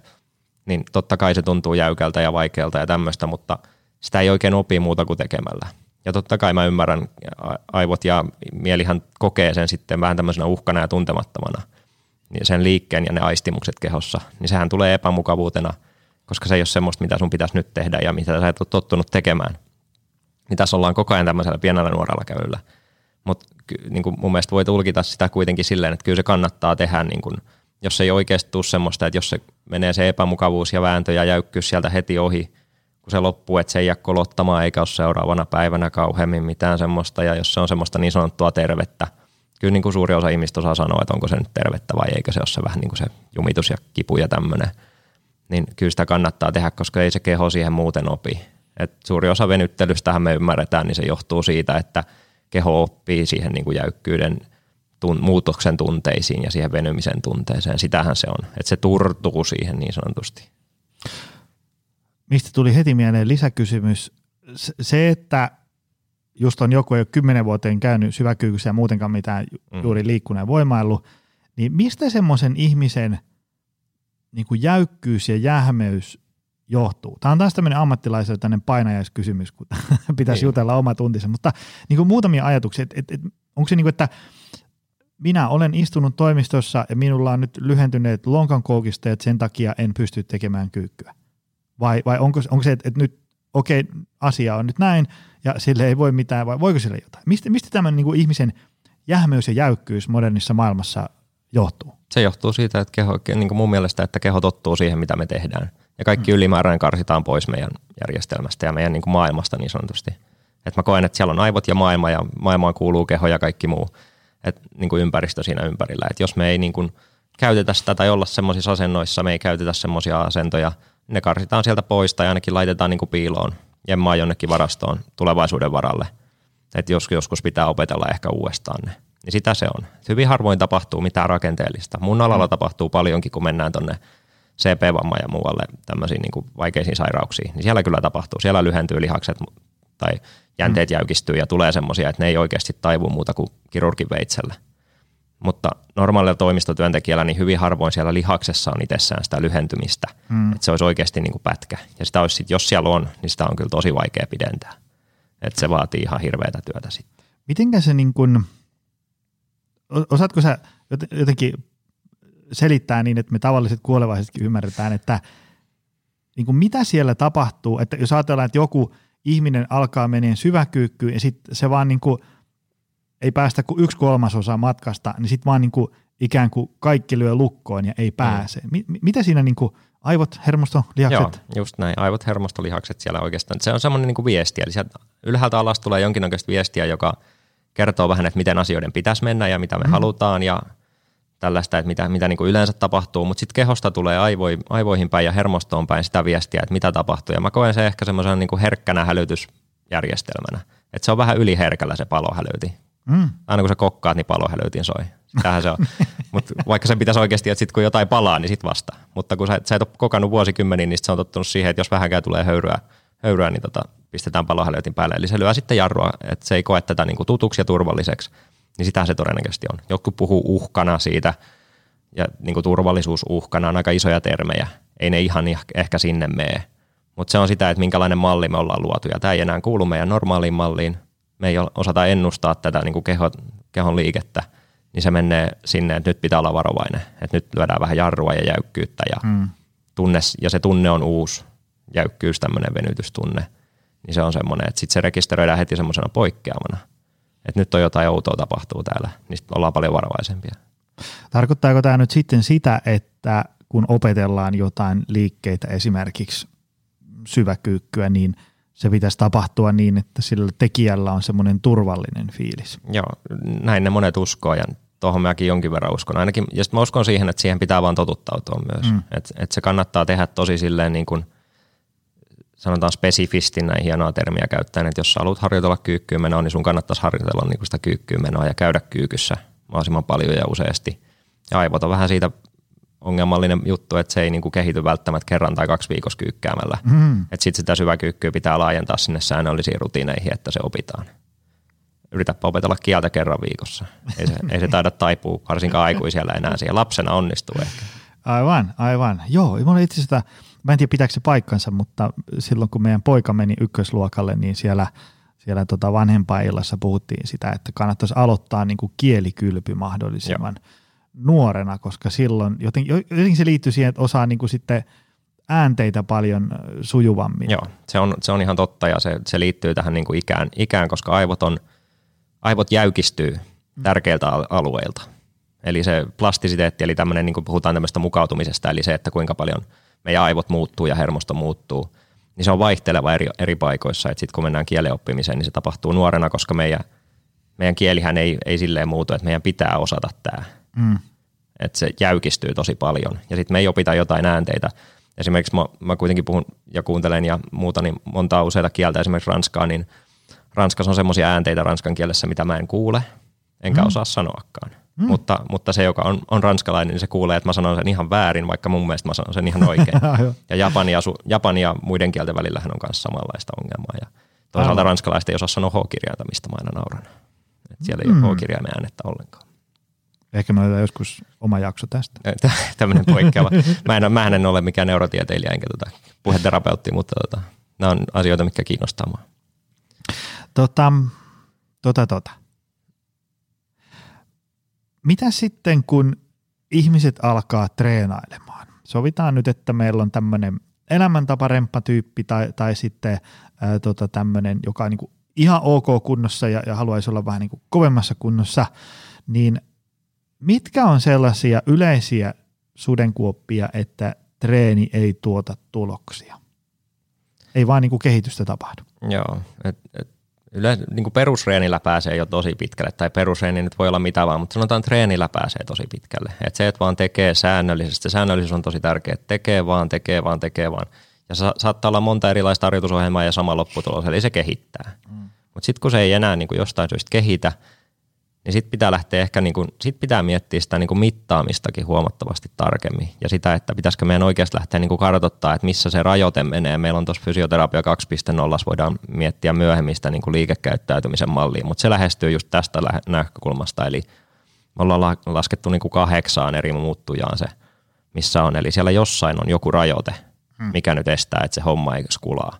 niin totta kai se tuntuu jäykältä ja vaikealta ja tämmöistä, mutta sitä ei oikein opi muuta kuin tekemällä. Ja totta kai mä ymmärrän, aivot ja mielihan kokee sen sitten vähän tämmöisenä uhkana ja tuntemattomana, niin sen liikkeen ja ne aistimukset kehossa, niin sehän tulee epämukavuutena, koska se ei ole semmoista, mitä sun pitäisi nyt tehdä ja mitä sä et ole tottunut tekemään. Niin tässä ollaan koko ajan tämmöisellä pienellä nuorella käyllä. Mutta niin mun mielestä voi tulkita sitä kuitenkin silleen, että kyllä se kannattaa tehdä, niin kuin, jos ei oikeasti tule semmoista, että jos se menee se epämukavuus ja vääntö ja jäykkyys sieltä heti ohi, kun se loppuu, että se ei jää kolottamaan eikä ole seuraavana päivänä kauheammin mitään semmoista, ja jos se on semmoista niin sanottua tervettä, kyllä niin kuin suuri osa ihmistä osaa sanoa, että onko se nyt tervettä vai eikö se ole se vähän niin kuin se jumitus ja kipu ja tämmöinen, niin kyllä sitä kannattaa tehdä, koska ei se keho siihen muuten opi. Et suuri osa venyttelystähän me ymmärretään, niin se johtuu siitä, että keho oppii siihen niin kuin jäykkyyden tun, muutoksen tunteisiin ja siihen venymisen tunteeseen. Sitähän se on, että se turtuu siihen niin sanotusti mistä tuli heti mieleen lisäkysymys. Se, että just on joku, ei ole kymmenen vuoteen käynyt syväkyykyssä ja muutenkaan mitään mm. juuri liikkunut ja voimaillut, niin mistä semmoisen ihmisen niin kuin jäykkyys ja jähmeys johtuu? Tämä on taas tämmöinen ammattilaiselle tämmöinen painajaiskysymys, kun pitäisi niin. jutella oma tuntisen, mutta niin kuin muutamia ajatuksia, että, että, että onko se niin kuin, että minä olen istunut toimistossa ja minulla on nyt lyhentyneet lonkankoukista ja sen takia en pysty tekemään kyykkyä. Vai, vai onko, onko se, että, että nyt okei, okay, asia on nyt näin ja sille ei voi mitään, vai voiko sille jotain? Mistä, mistä tämän niin kuin ihmisen jähmeys ja jäykkyys modernissa maailmassa johtuu? Se johtuu siitä, että keho, niin kuin mun mielestä, että keho tottuu siihen, mitä me tehdään. Ja kaikki mm. ylimääräinen karsitaan pois meidän järjestelmästä ja meidän niin kuin maailmasta niin sanotusti. Et mä koen, että siellä on aivot ja maailma ja maailmaan kuuluu keho ja kaikki muu. Et, niin kuin ympäristö siinä ympärillä. Et jos me ei niin kuin käytetä sitä tai olla semmoisissa asennoissa, me ei käytetä semmoisia asentoja – ne karsitaan sieltä pois tai ainakin laitetaan niin kuin piiloon, jemmaa jonnekin varastoon tulevaisuuden varalle. Että jos joskus pitää opetella ehkä uudestaan ne. Niin sitä se on. Hyvin harvoin tapahtuu mitään rakenteellista. Mun alalla mm. tapahtuu paljonkin, kun mennään tuonne CP-vamma ja muualle tämmöisiin niin kuin vaikeisiin sairauksiin. Niin siellä kyllä tapahtuu. Siellä lyhentyy lihakset tai jänteet mm. jäykistyy ja tulee semmoisia, että ne ei oikeasti taivu muuta kuin kirurgin veitsellä. Mutta normaalilla toimistotyöntekijällä niin hyvin harvoin siellä lihaksessa on itsessään sitä lyhentymistä. Mm. Että se olisi oikeasti niin kuin pätkä. Ja sitä olisi sit, jos siellä on, niin sitä on kyllä tosi vaikea pidentää. Että se vaatii ihan hirveätä työtä sitten. Mitenkä se niin kuin, osaatko sä jotenkin selittää niin, että me tavalliset kuolevaisetkin ymmärretään, että niin kuin mitä siellä tapahtuu, että jos ajatellaan, että joku ihminen alkaa meneen syväkyykkyyn ja sitten se vaan niin kuin – ei päästä kuin yksi kolmasosa matkasta, niin sitten vaan niin kuin ikään kuin kaikki lyö lukkoon ja ei pääse. Mm. M- mitä siinä niin kuin aivot, hermosto, lihakset? Joo, just näin. Aivot, hermosto, lihakset siellä oikeastaan. Se on semmoinen niin kuin viesti. Eli sieltä ylhäältä alas tulee jonkinnäköistä viestiä, joka kertoo vähän, että miten asioiden pitäisi mennä ja mitä me mm. halutaan ja tällaista, että mitä, mitä niin kuin yleensä tapahtuu, mutta sitten kehosta tulee aivoi, aivoihin päin ja hermostoon päin sitä viestiä, että mitä tapahtuu. Ja mä koen se ehkä semmoisen niin herkkänä hälytysjärjestelmänä. Että se on vähän yliherkällä se palohälytin. Mm. Aina kun sä kokkaat, niin palohälytin soi. Tähän se on. Mut vaikka sen pitäisi oikeasti, että sit kun jotain palaa, niin sit vasta. Mutta kun sä, sä et ole kokannut vuosikymmeniin, niin se on tottunut siihen, että jos vähänkään tulee höyryä, höyryä niin tota, pistetään palohälytin päälle. Eli se lyö sitten jarrua, että se ei koe tätä niin kuin tutuksi ja turvalliseksi. Niin sitä se todennäköisesti on. Joku puhuu uhkana siitä ja niin kuin turvallisuusuhkana on aika isoja termejä. Ei ne ihan ehkä sinne mene. Mutta se on sitä, että minkälainen malli me ollaan luotu. Ja tämä ei enää kuulu meidän normaaliin malliin, me ei osata ennustaa tätä niin kuin keho, kehon liikettä, niin se menee sinne, että nyt pitää olla varovainen, että nyt lyödään vähän jarrua ja jäykkyyttä ja, mm. tunne, ja se tunne on uusi jäykkyys, tämmöinen venytystunne, niin se on semmoinen, että sitten se rekisteröidään heti semmoisena poikkeamana, että nyt on jotain outoa tapahtuu täällä, niin sitten ollaan paljon varovaisempia. Tarkoittaako tämä nyt sitten sitä, että kun opetellaan jotain liikkeitä, esimerkiksi syväkyykkyä, niin – se pitäisi tapahtua niin, että sillä tekijällä on semmoinen turvallinen fiilis. Joo, näin ne monet uskoo ja tuohon mäkin jonkin verran uskon. Ainakin, ja mä uskon siihen, että siihen pitää vaan totuttautua myös. Mm. Että et se kannattaa tehdä tosi silleen niin kuin, sanotaan spesifisti näin hienoa termiä käyttäen, että jos sä haluat harjoitella kyykkyyn menoa, niin sun kannattaisi harjoitella niin kuin sitä kyykkyyn menoa ja käydä kyykyssä mahdollisimman paljon ja useasti. Ja aivot on vähän siitä ongelmallinen juttu, että se ei niinku kehity välttämättä kerran tai kaksi viikossa kyykkäämällä. Mm. Että sitten sitä syväkyykkyä pitää laajentaa sinne säännöllisiin rutiineihin, että se opitaan. yritäpä opetella kieltä kerran viikossa. Ei se, ei se taida taipua varsinkaan aikuisella enää siihen. Lapsena onnistuu ehkä. Aivan, aivan. Joo, mulla itse asiassa, mä en tiedä pitääkö se paikkansa, mutta silloin kun meidän poika meni ykkösluokalle, niin siellä, siellä tota vanhempainillassa puhuttiin sitä, että kannattaisi aloittaa niin kuin kielikylpy mahdollisimman Joo. Nuorena, koska silloin joten, jotenkin se liittyy siihen, että osaa niin kuin sitten äänteitä paljon sujuvammin. Joo, se on, se on ihan totta ja se, se liittyy tähän niin kuin ikään, ikään, koska aivot, on, aivot jäykistyy mm. tärkeiltä alueilta – Eli se plastisiteetti, eli tämmöinen, niin kuin puhutaan tämmöistä mukautumisesta, eli se, että kuinka paljon meidän aivot muuttuu ja hermosto muuttuu, niin se on vaihteleva eri, eri paikoissa. Sitten kun mennään kielen oppimiseen, niin se tapahtuu nuorena, koska meidän, meidän kielihän ei, ei silleen muutu, että meidän pitää osata tämä. Mm. Että se jäykistyy tosi paljon. Ja sitten me ei opita jotain äänteitä. Esimerkiksi mä, mä kuitenkin puhun ja kuuntelen ja muuta, niin montaa useita kieltä, esimerkiksi ranskaa, niin Ranskassa on semmoisia äänteitä ranskan kielessä, mitä mä en kuule, enkä mm. osaa sanoakaan. Mm. Mutta, mutta se, joka on, on ranskalainen, niin se kuulee, että mä sanon sen ihan väärin, vaikka mun mielestä mä sanon sen ihan oikein. ja Japani ja, su, Japani ja muiden kielten välillähän on myös samanlaista ongelmaa. Ja toisaalta Aivan. ranskalaiset ei osaa sanoa H-kirjainta, mistä mä aina nauran. Et siellä ei mm. ole H-kirjaimen äänettä ollenkaan. Ehkä me otetaan joskus oma jakso tästä. Tämmöinen poikkeava. mä, en, mä en ole mikään neurotieteilijä enkä tota, puheterapeutti, mutta tota, nämä on asioita, mitkä kiinnostaa mua. Tota, tota, tota. Mitä sitten, kun ihmiset alkaa treenailemaan? Sovitaan nyt, että meillä on tämmöinen elämäntaparemppatyyppi tai, tai sitten ää, tota tämmöinen, joka on niin ihan ok kunnossa ja, ja haluaisi olla vähän niin kuin kovemmassa kunnossa, niin mitkä on sellaisia yleisiä sudenkuoppia, että treeni ei tuota tuloksia? Ei vaan niin kuin kehitystä tapahdu. Joo, et, et Yleensä niin perusreenillä pääsee jo tosi pitkälle, tai perusreeni nyt voi olla mitä vaan, mutta sanotaan treenillä pääsee tosi pitkälle. Et se, että vaan tekee säännöllisesti, se säännöllisyys on tosi tärkeä, että tekee vaan, tekee vaan, tekee vaan. Ja sa- saattaa olla monta erilaista harjoitusohjelmaa ja sama lopputulos, eli se kehittää. Mm. Mutta sitten kun se ei enää niin kuin jostain syystä kehitä, niin sitten pitää lähteä ehkä, niin kuin, sit pitää miettiä sitä niin kuin mittaamistakin huomattavasti tarkemmin ja sitä, että pitäisikö meidän oikeasti lähteä niin kuin kartoittaa, että missä se rajoite menee. Meillä on tuossa fysioterapia 2.0, voidaan miettiä myöhemmin sitä niin kuin liikekäyttäytymisen mallia, mutta se lähestyy just tästä näkökulmasta, eli me ollaan laskettu niin kuin kahdeksaan eri muuttujaan se, missä on, eli siellä jossain on joku rajoite, hmm. mikä nyt estää, että se homma ei skulaa.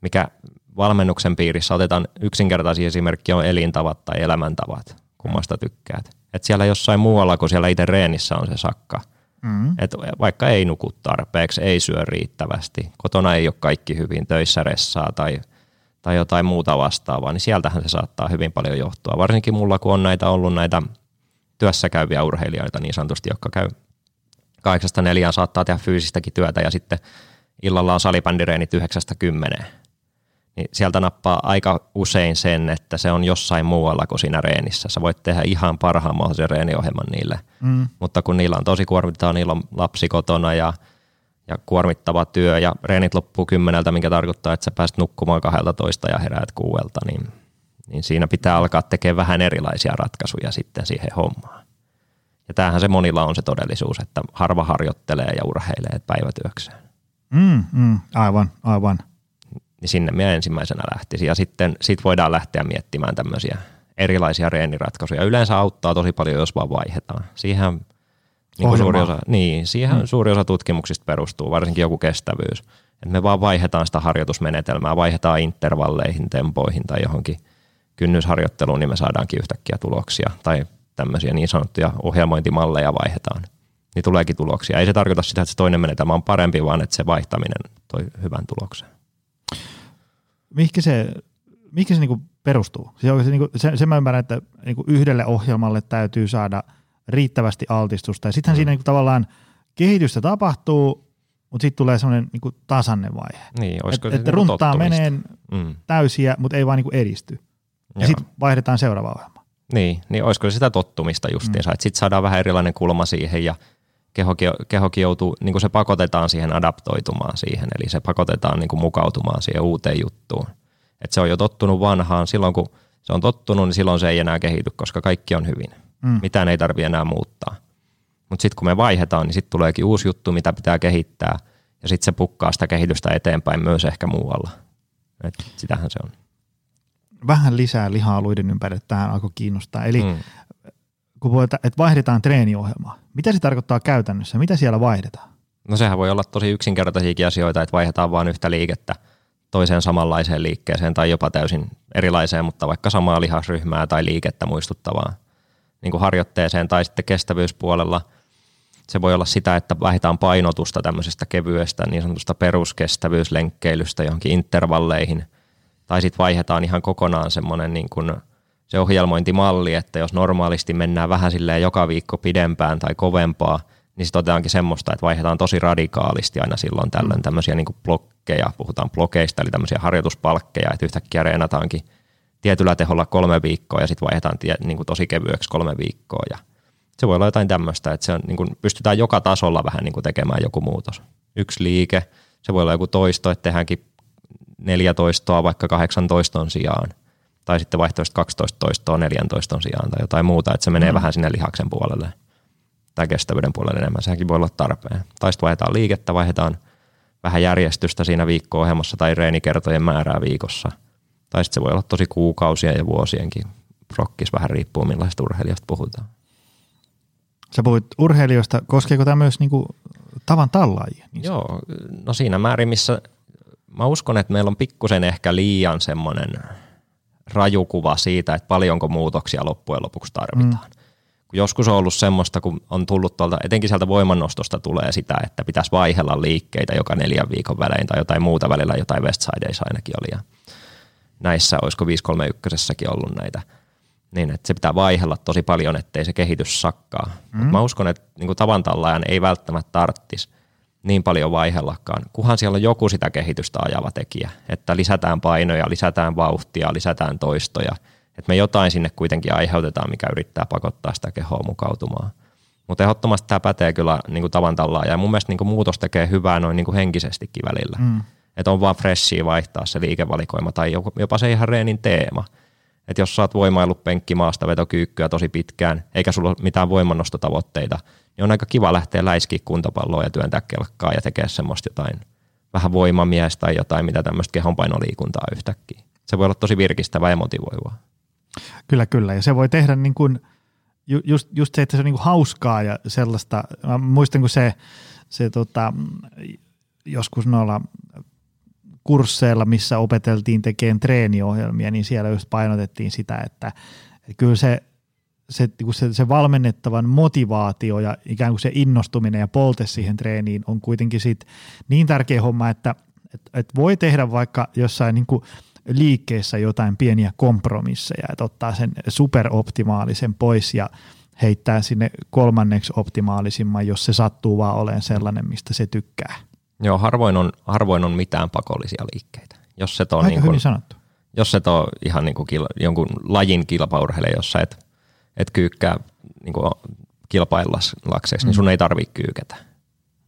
Mikä valmennuksen piirissä otetaan yksinkertaisia esimerkkiä on elintavat tai elämäntavat kummasta tykkäät. Et siellä jossain muualla kuin siellä itse reenissä on se sakka. Mm. Et vaikka ei nuku tarpeeksi, ei syö riittävästi, kotona ei ole kaikki hyvin, töissä ressaa tai, tai jotain muuta vastaavaa, niin sieltähän se saattaa hyvin paljon johtua. Varsinkin mulla, kun on näitä ollut näitä työssä käyviä urheilijoita niin sanotusti, jotka käy kahdeksasta neljään saattaa tehdä fyysistäkin työtä ja sitten illalla on salibändireenit yhdeksästä kymmeneen niin sieltä nappaa aika usein sen, että se on jossain muualla kuin siinä reenissä. Sä voit tehdä ihan parhaan mahdollisen reeniohjelman niille, mm. mutta kun niillä on tosi kuormittavaa, niillä on lapsi kotona ja, ja kuormittava työ ja reenit loppuu kymmeneltä, mikä tarkoittaa, että sä pääset nukkumaan toista ja heräät kuuelta, niin, niin siinä pitää alkaa tekemään vähän erilaisia ratkaisuja sitten siihen hommaan. Ja tämähän se monilla on se todellisuus, että harva harjoittelee ja urheilee päivätyökseen. Mm, mm, aivan, aivan niin sinne minä ensimmäisenä lähtisin. Ja sitten sit voidaan lähteä miettimään tämmöisiä erilaisia reeniratkaisuja. Yleensä auttaa tosi paljon, jos vaan vaihdetaan. Siihen, niin kuin suuri osa, niin, siihen hmm. suuri osa tutkimuksista perustuu, varsinkin joku kestävyys. Et me vaan vaihdetaan sitä harjoitusmenetelmää, vaihdetaan intervalleihin, tempoihin tai johonkin kynnysharjoitteluun, niin me saadaankin yhtäkkiä tuloksia. Tai tämmöisiä niin sanottuja ohjelmointimalleja vaihdetaan. Niin tuleekin tuloksia. Ei se tarkoita sitä, että se toinen menetelmä on parempi, vaan että se vaihtaminen toi hyvän tuloksen mihinkä se, mihinkä se niinku perustuu? Se, se, niinku, se, se mä ymmärrän, että niinku yhdelle ohjelmalle täytyy saada riittävästi altistusta. Ja sittenhän mm. siinä niinku tavallaan kehitystä tapahtuu, mutta sitten tulee semmoinen niinku tasanne vaihe. Niin, että et, et niinku runtaa menee mm. täysiä, mutta ei vaan niinku edisty. Ja sitten vaihdetaan seuraava ohjelma. Niin, niin olisiko se sitä tottumista justiinsa, mm. että sitten saadaan vähän erilainen kulma siihen ja kehokin, kehokin joutuu, niin kuin se pakotetaan siihen adaptoitumaan siihen, eli se pakotetaan niin kuin mukautumaan siihen uuteen juttuun. Et se on jo tottunut vanhaan, silloin kun se on tottunut, niin silloin se ei enää kehity, koska kaikki on hyvin. Mm. Mitään ei tarvitse enää muuttaa. Mutta sitten kun me vaihdetaan, niin sitten tuleekin uusi juttu, mitä pitää kehittää, ja sitten se pukkaa sitä kehitystä eteenpäin myös ehkä muualla. Et sitähän se on. vähän lisää lihaa luiden ympärille, tähän alkoi kiinnostaa. Eli mm. Kun puhutaan, että vaihdetaan treeniohjelmaa, mitä se tarkoittaa käytännössä? Mitä siellä vaihdetaan? No sehän voi olla tosi yksinkertaisiakin asioita, että vaihdetaan vain yhtä liikettä toiseen samanlaiseen liikkeeseen tai jopa täysin erilaiseen, mutta vaikka samaa lihasryhmää tai liikettä muistuttavaa niin kuin harjoitteeseen tai sitten kestävyyspuolella se voi olla sitä, että vaihdetaan painotusta tämmöisestä kevyestä niin sanotusta peruskestävyyslenkkeilystä johonkin intervalleihin tai sitten vaihdetaan ihan kokonaan semmoinen niin kuin se ohjelmointimalli, että jos normaalisti mennään vähän silleen joka viikko pidempään tai kovempaa, niin sitten otetaankin semmoista, että vaihdetaan tosi radikaalisti aina silloin tällöin mm. tämmöisiä niin blokkeja, puhutaan blokeista, eli tämmöisiä harjoituspalkkeja, että yhtäkkiä reenataankin tietyllä teholla kolme viikkoa ja sitten vaihdetaan tie, niin kuin tosi kevyeksi kolme viikkoa ja se voi olla jotain tämmöistä, että se on, niin kuin, pystytään joka tasolla vähän niin kuin tekemään joku muutos. Yksi liike, se voi olla joku toisto, että tehdäänkin 14 vaikka 18 sijaan, tai sitten vaihtoehtoisesti 12 toistoa 14 sijaan tai jotain muuta, että se menee mm. vähän sinne lihaksen puolelle tai kestävyyden puolelle enemmän. Sekin voi olla tarpeen. Tai sitten vaihdetaan liikettä, vaihdetaan vähän järjestystä siinä viikko-ohjelmassa tai reenikertojen määrää viikossa. Tai sitten se voi olla tosi kuukausia ja vuosienkin prokkis, vähän riippuu millaisesta urheilijasta puhutaan. Sä puhuit urheilijoista, koskeeko tämä myös niinku tavan tallaajia? Niin Joo, no siinä määrin, missä mä uskon, että meillä on pikkusen ehkä liian semmoinen rajukuva siitä, että paljonko muutoksia loppujen lopuksi tarvitaan. Mm. Joskus on ollut semmoista, kun on tullut tuolta, etenkin sieltä voimannostosta tulee sitä, että pitäisi vaihella liikkeitä joka neljän viikon välein tai jotain muuta välillä, jotain Westsideissa ainakin oli. Ja näissä olisiko 531 ollut näitä – niin että se pitää vaihella tosi paljon, ettei se kehitys sakkaa. Mm. Mut mä uskon, että niin tavan tallaajan ei välttämättä tarttisi niin paljon vaihellakaan, kunhan siellä on joku sitä kehitystä ajava tekijä, että lisätään painoja, lisätään vauhtia, lisätään toistoja, että me jotain sinne kuitenkin aiheutetaan, mikä yrittää pakottaa sitä kehoa mukautumaan. Mutta ehdottomasti tämä pätee kyllä niin kuin tavan tallaajan ja mun mielestä niin kuin muutos tekee hyvää noin niin kuin henkisestikin välillä. Mm. Että on vaan freshia vaihtaa se liikevalikoima tai jopa se ihan reenin teema – että jos sä oot voimaillut penkkimaasta vetokyykkyä tosi pitkään, eikä sulla ole mitään voimannostotavoitteita, niin on aika kiva lähteä läiskiä kuntopalloa ja työntää kelkkaa ja tekee semmoista jotain vähän voimamies tai jotain, mitä tämmöistä kehonpainoliikuntaa yhtäkkiä. Se voi olla tosi virkistävää ja motivoivaa. Kyllä, kyllä. Ja se voi tehdä niin kuin, just, just se, että se on niin kuin hauskaa ja sellaista. Mä muistan, kun se, se tota, joskus noilla kursseilla, missä opeteltiin tekemään treeniohjelmia, niin siellä just painotettiin sitä, että, että kyllä se, se, se, se valmennettavan motivaatio ja ikään kuin se innostuminen ja polte siihen treeniin on kuitenkin sit niin tärkeä homma, että, että, että voi tehdä vaikka jossain niin kuin liikkeessä jotain pieniä kompromisseja, että ottaa sen superoptimaalisen pois ja heittää sinne kolmanneksi optimaalisimman, jos se sattuu vaan olemaan sellainen, mistä se tykkää. Joo, harvoin on, harvoin on mitään pakollisia liikkeitä. Jos se on, niin kuin, sanottu. Jos et ole ihan niin kuin kil, jonkun lajin kilpaurheilija, jossa et, et kyykkää niin kuin kilpailakseksi, mm. niin sun ei tarvitse kyykätä.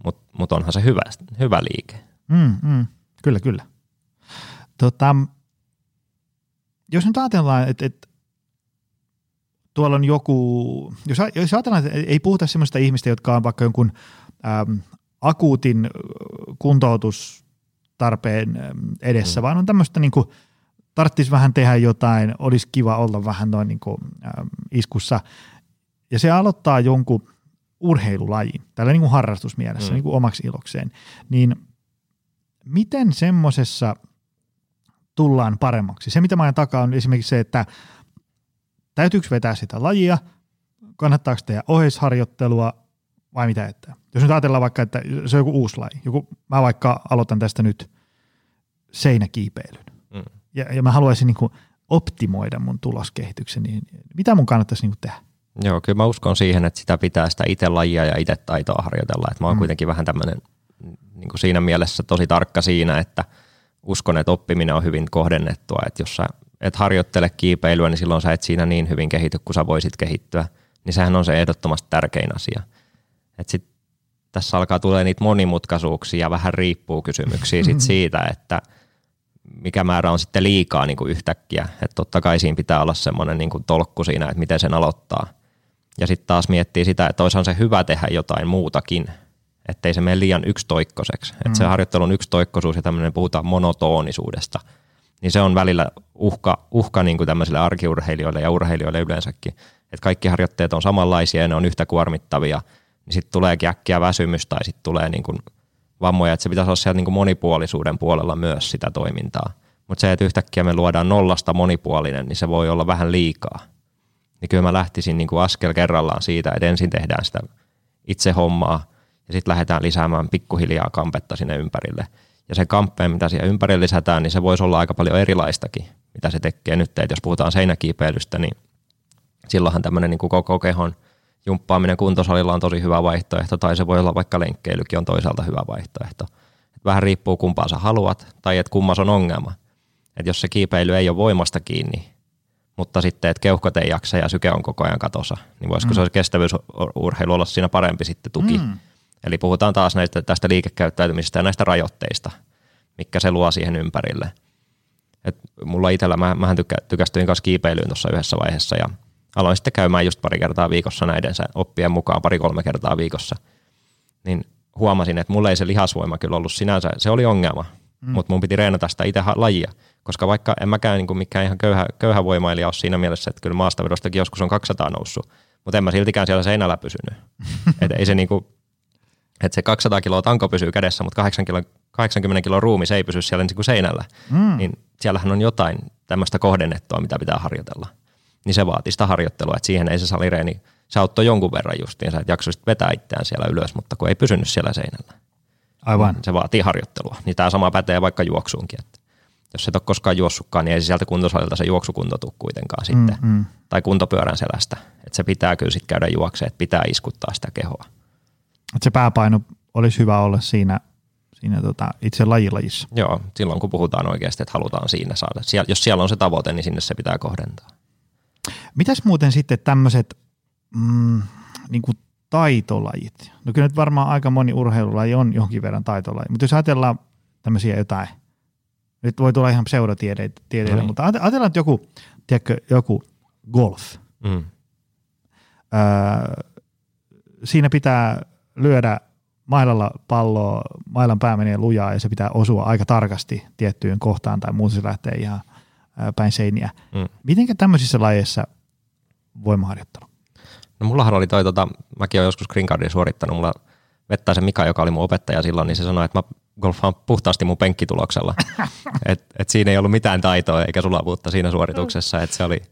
Mutta mut onhan se hyvä, hyvä liike. Mm, mm. Kyllä, kyllä. Tota, jos nyt ajatellaan, että, että tuolla on joku, jos, jos ajatellaan, että ei puhuta sellaista ihmistä, jotka on vaikka jonkun äm, akuutin kuntoutustarpeen edessä, mm. vaan on tämmöistä niin kuin, tarvitsisi vähän tehdä jotain, olisi kiva olla vähän noin niin kuin, ähm, iskussa. Ja se aloittaa jonkun urheilulajin, tällä niin kuin harrastusmielessä, mm. niin kuin omaksi ilokseen. Niin miten semmoisessa tullaan paremmaksi? Se, mitä mä ajan takaa, on esimerkiksi se, että täytyykö vetää sitä lajia, kannattaako tehdä oheisharjoittelua, vai mitä että? Jos nyt ajatellaan vaikka, että se on joku uusi laji, joku, mä vaikka aloitan tästä nyt seinäkiipeilyn, mm. ja, ja mä haluaisin niin kuin optimoida mun tuloskehityksen, niin mitä mun kannattaisi niin kuin tehdä? Joo, kyllä mä uskon siihen, että sitä pitää sitä itse lajia ja itse taitoa harjoitella. Että mä oon mm. kuitenkin vähän tämmöinen niin siinä mielessä tosi tarkka siinä, että uskon, että oppiminen on hyvin kohdennettua. Että jos sä et harjoittele kiipeilyä, niin silloin sä et siinä niin hyvin kehity kuin sä voisit kehittyä. Niin sehän on se ehdottomasti tärkein asia. Et sit tässä alkaa tulee niitä monimutkaisuuksia ja vähän riippuu kysymyksiä sit siitä, että mikä määrä on sitten liikaa niin kuin yhtäkkiä. Että totta kai siinä pitää olla semmoinen niin kuin tolkku siinä, että miten sen aloittaa. Ja sitten taas miettii sitä, että olisi se hyvä tehdä jotain muutakin, ettei se mene liian yksitoikkoiseksi. Mm. Että se harjoittelun yksitoikkoisuus ja tämmöinen puhutaan monotonisuudesta, niin se on välillä uhka, uhka niin kuin tämmöisille arkiurheilijoille ja urheilijoille yleensäkin. Että kaikki harjoitteet on samanlaisia ja ne on yhtä kuormittavia, niin sitten tulee äkkiä väsymys tai sitten tulee niin kuin vammoja, että se pitäisi olla sieltä niin kuin monipuolisuuden puolella myös sitä toimintaa. Mutta se, että yhtäkkiä me luodaan nollasta monipuolinen, niin se voi olla vähän liikaa. Niin kyllä mä lähtisin niin kuin askel kerrallaan siitä, että ensin tehdään sitä itse hommaa ja sitten lähdetään lisäämään pikkuhiljaa kampetta sinne ympärille. Ja se kamppeen, mitä siihen ympärille lisätään, niin se voisi olla aika paljon erilaistakin, mitä se tekee nyt. Että jos puhutaan seinäkiipeilystä, niin silloinhan tämmöinen niin koko kehon jumppaaminen kuntosalilla on tosi hyvä vaihtoehto, tai se voi olla vaikka lenkkeilykin on toisaalta hyvä vaihtoehto. Et vähän riippuu kumpaa sä haluat, tai että kummas on ongelma. Et jos se kiipeily ei ole voimasta kiinni, mutta sitten, että keuhkot ei jaksa ja syke on koko ajan katossa, niin voisiko mm. se kestävyysurheilu olla siinä parempi sitten tuki. Mm. Eli puhutaan taas näistä, tästä liikekäyttäytymisestä ja näistä rajoitteista, mikä se luo siihen ympärille. Et mulla itsellä, mä, mähän tykkä, tykästyin kanssa kiipeilyyn tuossa yhdessä vaiheessa ja aloin sitten käymään just pari kertaa viikossa näiden oppien mukaan, pari-kolme kertaa viikossa. Niin huomasin, että mulla ei se lihasvoima kyllä ollut sinänsä, se oli ongelma, mm. mutta mun piti reenata sitä itse lajia, koska vaikka en mäkään niin kuin mikään ihan köyhä, köyhä voimailija ole siinä mielessä, että kyllä maastavedostakin joskus on 200 noussut, mutta en mä siltikään siellä seinällä pysynyt. Et ei se niin kuin, että se 200 kiloa tanko pysyy kädessä, mutta 80 kilo, 80 kiloa ruumi se ei pysy siellä niin kuin seinällä. Mm. Niin siellähän on jotain tämmöistä kohdennettua, mitä pitää harjoitella. Niin se vaatii sitä harjoittelua, että siihen ei se salireeni, se auttoi jonkun verran justiinsa, että jaksoisit vetää itseään siellä ylös, mutta kun ei pysynyt siellä seinällä. Aivan. Se vaatii harjoittelua. Niin tämä sama pätee vaikka juoksuunkin. Että jos et ole koskaan juossutkaan, niin ei se sieltä kuntosalilta se juoksukunto tule kuitenkaan mm, sitten. Mm. Tai kuntopyörän selästä. Että se pitää kyllä sitten käydä juokseen, että pitää iskuttaa sitä kehoa. Että se pääpaino olisi hyvä olla siinä, siinä tota itse lajilajissa. Joo, silloin kun puhutaan oikeasti, että halutaan siinä saada. Siellä, jos siellä on se tavoite, niin sinne se pitää kohdentaa. Mitäs muuten sitten tämmöiset mm, niin kuin taitolajit? No kyllä nyt varmaan aika moni urheilulaji on jonkin verran taitolaji, mutta jos ajatellaan tämmöisiä jotain, nyt voi tulla ihan pseudotieteitä, no niin. mutta ajatellaan, että joku, tiedätkö, joku golf. Mm. Öö, siinä pitää lyödä mailalla palloa, mailan pää menee lujaa ja se pitää osua aika tarkasti tiettyyn kohtaan tai muuten se lähtee ihan päin seiniä. Mm. Mitenkä tämmöisissä lajeissa voimaharjoittelu? No mullahan oli toi, tota, mäkin olen joskus Green Cardin suorittanut, mulla Vettäisen Mika, joka oli mun opettaja silloin, niin se sanoi, että mä golfaan puhtaasti mun penkkituloksella. et, et siinä ei ollut mitään taitoa eikä sulavuutta siinä suorituksessa, että se oli,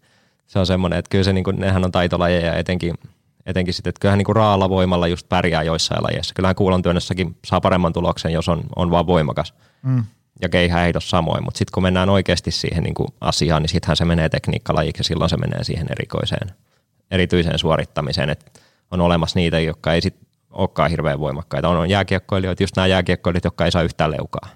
se on semmoinen, että kyllä se, niin kuin, nehän on taitolajeja etenkin – etenkin sitten, että kyllähän niin kuin raalla voimalla just pärjää joissain lajeissa. Kyllähän kuulontyönnössäkin saa paremman tuloksen, jos on, on vaan voimakas. Mm. Ja keihäheidot samoin, mutta sitten kun mennään oikeasti siihen niin kuin asiaan, niin sittenhän se menee tekniikkalajiksi ja silloin se menee siihen erikoiseen, erityiseen suorittamiseen. Et on olemassa niitä, jotka ei sit olekaan hirveän voimakkaita. On, on jääkiekkoilijoita, just nämä jääkiekkoilijat, jotka ei saa yhtään leukaa.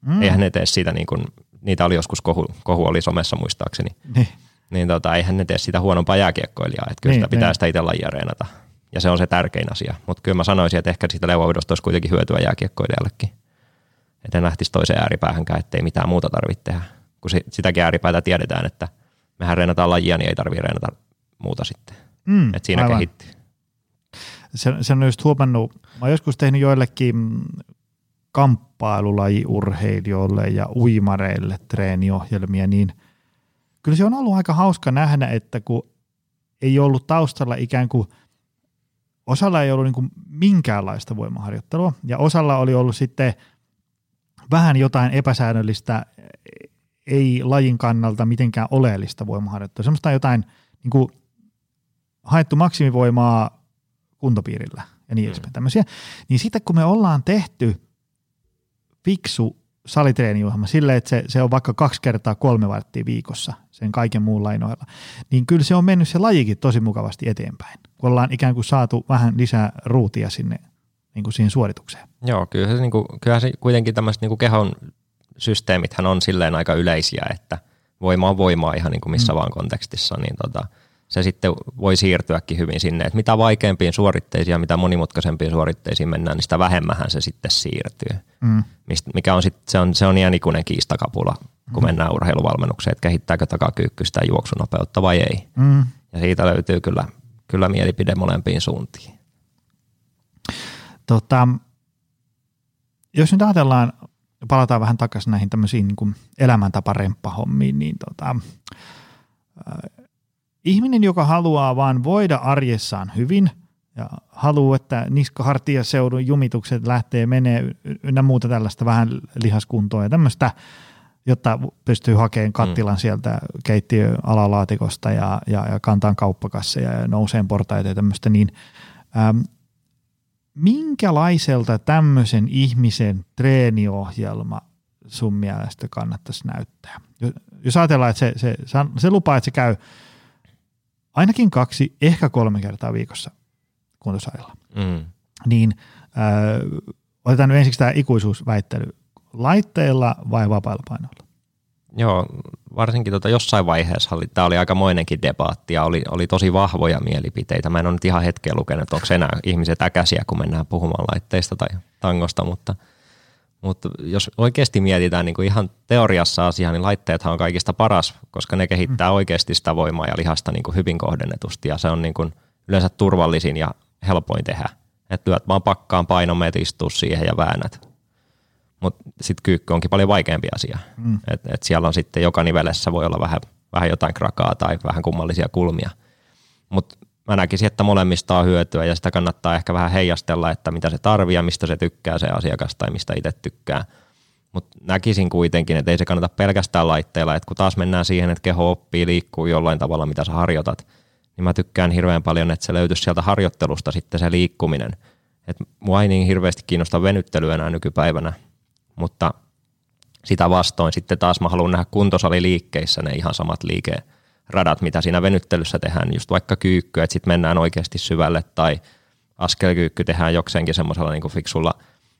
Mm. Eihän ne tee siitä, niin kuin, niitä oli joskus kohu, kohu oli somessa muistaakseni. Niin niin tota, eihän ne tee sitä huonompaa jääkiekkoilijaa, että kyllä niin, sitä pitää niin. sitä itse lajia reenata. Ja se on se tärkein asia. Mutta kyllä mä sanoisin, että ehkä siitä leuavedosta olisi kuitenkin hyötyä jääkiekkoilijallekin. Että en lähtisi toiseen ääripäähänkään, ettei mitään muuta tarvitse tehdä. Kun sitäkin ääripäätä tiedetään, että mehän reenataan lajia, niin ei tarvitse reenata muuta sitten. Mm, että siinä aivan. kehittyy. Se, se on just huomannut, mä oon joskus tehnyt joillekin kamppailulajiurheilijoille ja uimareille treeniohjelmia, niin – kyllä se on ollut aika hauska nähdä, että kun ei ollut taustalla ikään kuin, osalla ei ollut niin kuin minkäänlaista voimaharjoittelua ja osalla oli ollut sitten vähän jotain epäsäännöllistä, ei lajin kannalta mitenkään oleellista voimaharjoittelua. Semmoista jotain niin kuin haettu maksimivoimaa kuntopiirillä ja niin edespäin. Mm. Tämmöisiä. Niin sitten kun me ollaan tehty fiksu salitreeniohjelma sille, että se, se on vaikka kaksi kertaa kolme varttia viikossa sen kaiken muun lain ohella, niin kyllä se on mennyt se lajikin tosi mukavasti eteenpäin, kun ollaan ikään kuin saatu vähän lisää ruutia sinne niin kuin siihen suoritukseen. Joo, kyllä se, niin kuin, kyllä se kuitenkin tämmöiset niin kuin kehon systeemithän on silleen aika yleisiä, että voima on voimaa ihan niin kuin missä mm. vaan kontekstissa, niin tota, se sitten voi siirtyäkin hyvin sinne, että mitä vaikeampiin suoritteisiin ja mitä monimutkaisempiin suoritteisiin mennään, niin sitä vähemmähän se sitten siirtyy. Mm. Mist, mikä on sitten, se on, se on ihan ikuinen kiistakapula, kun mm. mennään urheiluvalmennukseen, että kehittääkö takakyykky sitä juoksunopeutta vai ei. Mm. Ja siitä löytyy kyllä, kyllä mielipide molempiin suuntiin. Tota, jos nyt ajatellaan palataan vähän takaisin näihin tämmöisiin niin kuin elämäntaparemppahommiin, niin tota, äh, ihminen, joka haluaa vaan voida arjessaan hyvin ja haluaa, että niskahartiaseudun jumitukset lähtee menee ynnä muuta tällaista vähän lihaskuntoa ja tämmöistä, jotta pystyy hakemaan kattilan mm. sieltä keittiön alalaatikosta ja, ja, ja kantaan kauppakasseja ja nouseen portaita ja tämmöistä, niin ähm, minkälaiselta tämmöisen ihmisen treeniohjelma sun mielestä kannattaisi näyttää? Jos ajatellaan, että se, se, se lupaa, että se käy ainakin kaksi, ehkä kolme kertaa viikossa kuntosalilla, mm. niin äh, otetaan nyt ensiksi tämä ikuisuusväittely. Laitteilla vai vapailla painoilla? Joo, varsinkin tota jossain vaiheessa oli, tämä oli aika moinenkin debaatti ja oli, oli tosi vahvoja mielipiteitä. Mä en ole nyt ihan hetkeä lukenut, että onko enää ihmiset äkäisiä, kun mennään puhumaan laitteista tai tangosta, mutta, mutta jos oikeasti mietitään niin kuin ihan teoriassa asiaa, niin laitteethan on kaikista paras, koska ne kehittää mm. oikeasti sitä voimaa ja lihasta niin kuin hyvin kohdennetusti ja se on niin kuin yleensä turvallisin ja helpoin tehdä. Että lyöt vaan pakkaan painomeet, istuu siihen ja väännät mutta sitten kyykky onkin paljon vaikeampi asia. Mm. Et, et siellä on sitten joka nivelessä voi olla vähän, vähän jotain krakaa tai vähän kummallisia kulmia. Mutta mä näkisin, että molemmista on hyötyä ja sitä kannattaa ehkä vähän heijastella, että mitä se tarvii ja mistä se tykkää se asiakas tai mistä itse tykkää. Mutta näkisin kuitenkin, että ei se kannata pelkästään laitteilla, että kun taas mennään siihen, että keho oppii liikkuu jollain tavalla, mitä sä harjoitat, niin mä tykkään hirveän paljon, että se löytyisi sieltä harjoittelusta sitten se liikkuminen. että mua ei niin hirveästi kiinnosta venyttely enää nykypäivänä, mutta sitä vastoin sitten taas mä haluan nähdä kuntosaliliikkeissä ne ihan samat liikeradat, mitä siinä venyttelyssä tehdään, just vaikka kyykkyä, että sitten mennään oikeasti syvälle tai askelkyykky tehdään jokseenkin semmoisella niin fiksulla,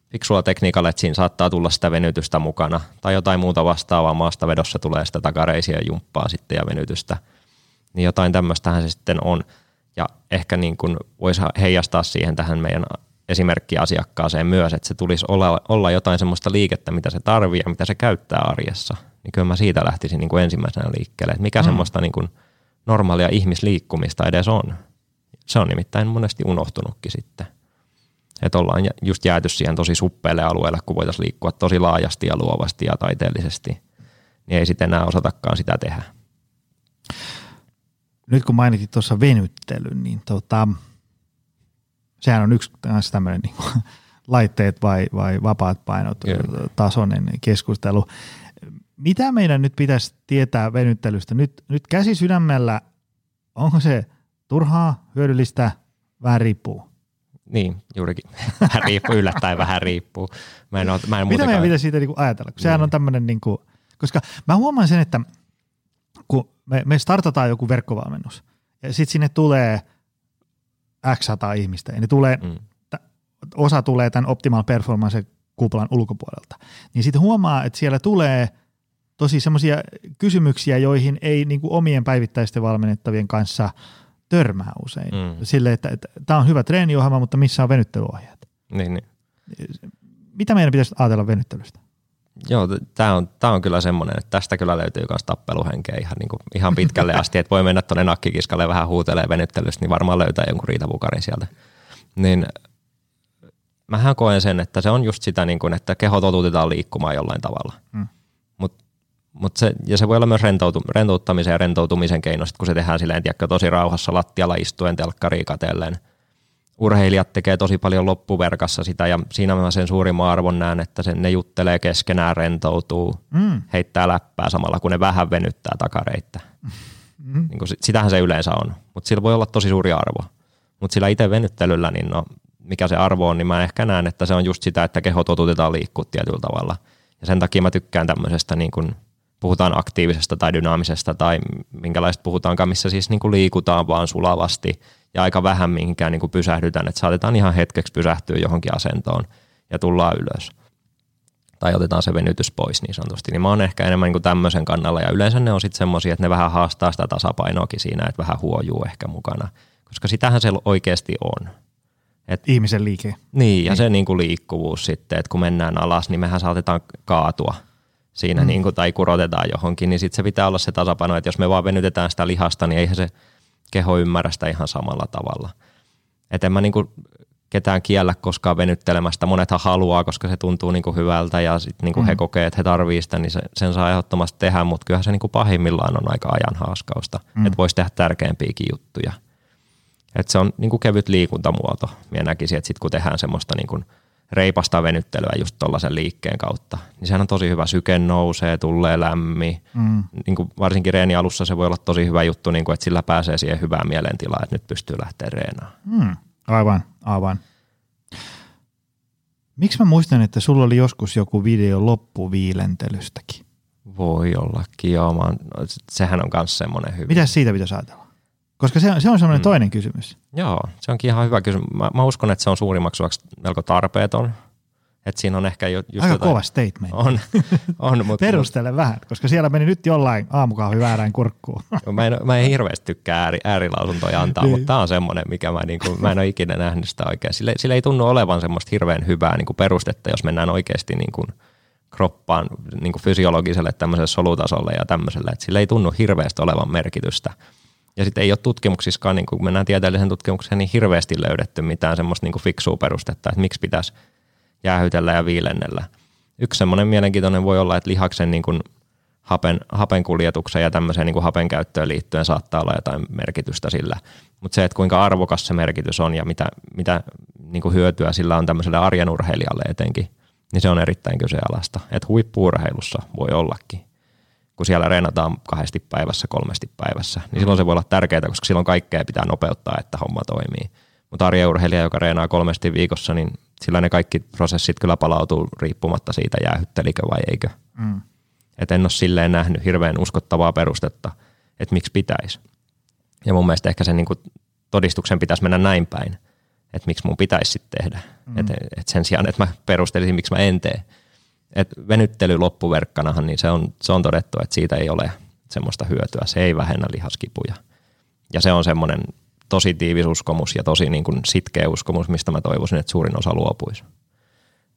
fiksulla tekniikalla, että siinä saattaa tulla sitä venytystä mukana. Tai jotain muuta vastaavaa. Maastavedossa tulee sitä takareisia jumppaa sitten ja venytystä. Niin jotain tämmöistähän se sitten on. Ja ehkä niin kuin voisi heijastaa siihen tähän meidän esimerkki asiakkaaseen myös, että se tulisi olla, olla jotain semmoista liikettä, mitä se tarvii ja mitä se käyttää arjessa. Niin kyllä mä siitä lähtisin niin kuin ensimmäisenä liikkeelle, että mikä mm. semmoista niin kuin normaalia ihmisliikkumista edes on. Se on nimittäin monesti unohtunutkin sitten. Että ollaan just jääty siihen tosi suppeelle alueelle, kun voitaisiin liikkua tosi laajasti ja luovasti ja taiteellisesti. Niin ei sitten enää osatakaan sitä tehdä. Nyt kun mainitit tuossa venyttelyn, niin tota, sehän on yksi tämmöinen niin kuin, laitteet vai, vai vapaat painot Kyllä. tasoinen keskustelu. Mitä meidän nyt pitäisi tietää venyttelystä? Nyt, nyt käsi sydämellä, onko se turhaa, hyödyllistä, vähän riippuu? Niin, juurikin. Vähän riippuu, yllättäen vähän riippuu. Mä en ole, mä en Mitä meidän pitäisi siitä niin kuin ajatella? Kun sehän on niin. tämmöinen, niin kuin, koska mä huomaan sen, että kun me, me startataan joku verkkovalmennus ja sitten sinne tulee – X sata ihmistä ja ne tulee, mm. t- osa tulee tämän optimal performance kuplan ulkopuolelta, niin sitten huomaa, että siellä tulee tosi semmoisia kysymyksiä, joihin ei niin kuin omien päivittäisten valmennettavien kanssa törmää usein. Mm. Sille, että, että tämä on hyvä treeniohjelma, mutta missä on venyttelyohjeet? Niin, niin. Mitä meidän pitäisi ajatella venyttelystä? Joo, tämä on, tää on kyllä semmoinen, että tästä kyllä löytyy myös tappeluhenkeä ihan, niin kuin, ihan pitkälle asti, että voi mennä tuonne nakkikiskalle vähän huutelee venyttelystä, niin varmaan löytää jonkun riitavukarin sieltä. Niin mähän koen sen, että se on just sitä, niin kuin, että keho totutetaan liikkumaan jollain tavalla. Mm. Mut, mut se, ja se voi olla myös rentoutu, rentouttamisen ja rentoutumisen keino, kun se tehdään silleen, tiedätkö, tosi rauhassa lattialla istuen telkkariin katellen – urheilijat tekee tosi paljon loppuverkassa sitä ja siinä mä sen suurimman arvon näen, että sen, ne juttelee keskenään, rentoutuu, mm. heittää läppää samalla kun ne vähän venyttää takareittä. Mm. Niin kuin, sitähän se yleensä on, mutta sillä voi olla tosi suuri arvo. Mutta sillä itse venyttelyllä, niin no, mikä se arvo on, niin mä ehkä näen, että se on just sitä, että keho totutetaan liikkua tietyllä tavalla. Ja sen takia mä tykkään tämmöisestä, niin kuin puhutaan aktiivisesta tai dynaamisesta tai minkälaista puhutaankaan, missä siis niin kuin liikutaan vaan sulavasti – ja aika vähän mihinkään niin kuin pysähdytään, että saatetaan ihan hetkeksi pysähtyä johonkin asentoon ja tullaan ylös. Tai otetaan se venytys pois niin sanotusti. Niin mä oon ehkä enemmän niin kuin tämmöisen kannalla ja yleensä ne on sitten semmoisia, että ne vähän haastaa sitä tasapainoakin siinä, että vähän huojuu ehkä mukana. Koska sitähän se oikeasti on. Et, Ihmisen liike. Niin, ja niin. se niin kuin liikkuvuus sitten, että kun mennään alas, niin mehän saatetaan kaatua siinä mm. niin kuin, tai kurotetaan johonkin, niin sitten se pitää olla se tasapaino, että jos me vaan venytetään sitä lihasta, niin eihän se keho ymmärrä sitä ihan samalla tavalla. Et en mä niinku ketään kiellä koskaan venyttelemästä. Monethan haluaa, koska se tuntuu niin kuin hyvältä ja sitten niin kuin mm. he kokee, että he tarvitsevat sitä, niin se, sen saa ehdottomasti tehdä, mutta kyllähän se niin kuin pahimmillaan on aika ajan haaskausta, mm. että voisi tehdä tärkeämpiäkin juttuja. Et se on niin kuin kevyt liikuntamuoto. Minä näkisin, että sitten kun tehdään semmoista niin kuin reipasta venyttelyä just tuollaisen liikkeen kautta, niin sehän on tosi hyvä. Syke nousee, tulee lämmin. Mm. Niin kuin varsinkin reeni alussa se voi olla tosi hyvä juttu, niin kuin, että sillä pääsee siihen hyvään mielentilaan, että nyt pystyy lähteä reenaan. Mm. Aivan, aivan. Miksi mä muistan, että sulla oli joskus joku video loppuviilentelystäkin? Voi ollakin, joo. Mä oon, sehän on myös semmoinen hyvä. Mitä siitä pitäisi ajatella? Koska se, se on semmoinen mm. toinen kysymys. Joo, se onkin ihan hyvä kysymys. Mä, mä uskon, että se on suurimmaksi melko tarpeeton. Että siinä on ehkä just Aika jotain, kova statement. On, on mutta Perustele vähän, koska siellä meni nyt jollain aamukahvi väärään kurkkuun. mä, en, mä en hirveästi tykkää ääri, äärilausuntoja antaa, niin. mutta tämä on semmoinen, mikä mä, niin kuin, mä en ole ikinä nähnyt sitä oikein. Sillä, sillä ei tunnu olevan semmoista hirveän hyvää niin kuin perustetta, jos mennään oikeasti niin kuin kroppaan niin kuin fysiologiselle tämmöiselle solutasolle ja tämmöiselle. Että sillä ei tunnu hirveästi olevan merkitystä. Ja sitten ei ole tutkimuksissakaan, niin kun mennään tieteellisen tutkimukseen, niin hirveästi löydetty mitään semmoista niin fiksua perustetta, että miksi pitäisi jäähytellä ja viilennellä. Yksi semmoinen mielenkiintoinen voi olla, että lihaksen niin kuin hapen, hapen kuljetukseen ja tämmöiseen niin kuin hapen käyttöön liittyen saattaa olla jotain merkitystä sillä. Mutta se, että kuinka arvokas se merkitys on ja mitä, mitä niin kuin hyötyä sillä on tämmöiselle arjen urheilijalle etenkin, niin se on erittäin kyseenalaista. Että huippuurheilussa voi ollakin kun siellä reenataan kahdesti päivässä, kolmesti päivässä, niin silloin se voi olla tärkeää, koska silloin kaikkea pitää nopeuttaa, että homma toimii. Mutta arjeurheilija, joka reenaa kolmesti viikossa, niin sillä ne kaikki prosessit kyllä palautuu riippumatta siitä, jäähyttelikö vai eikö. Mm. Et en ole silleen nähnyt hirveän uskottavaa perustetta, että miksi pitäisi. Ja mun mielestä ehkä sen niin kuin todistuksen pitäisi mennä näin päin, että miksi mun pitäisi sitten tehdä. Mm. Et, et sen sijaan, että mä perustelisin, miksi mä en tee. Et venyttely loppuverkkanahan, niin se on, se on todettu, että siitä ei ole semmoista hyötyä. Se ei vähennä lihaskipuja. Ja se on semmoinen tosi tiivis uskomus ja tosi niin kuin sitkeä uskomus, mistä mä toivoisin, että suurin osa luopuisi.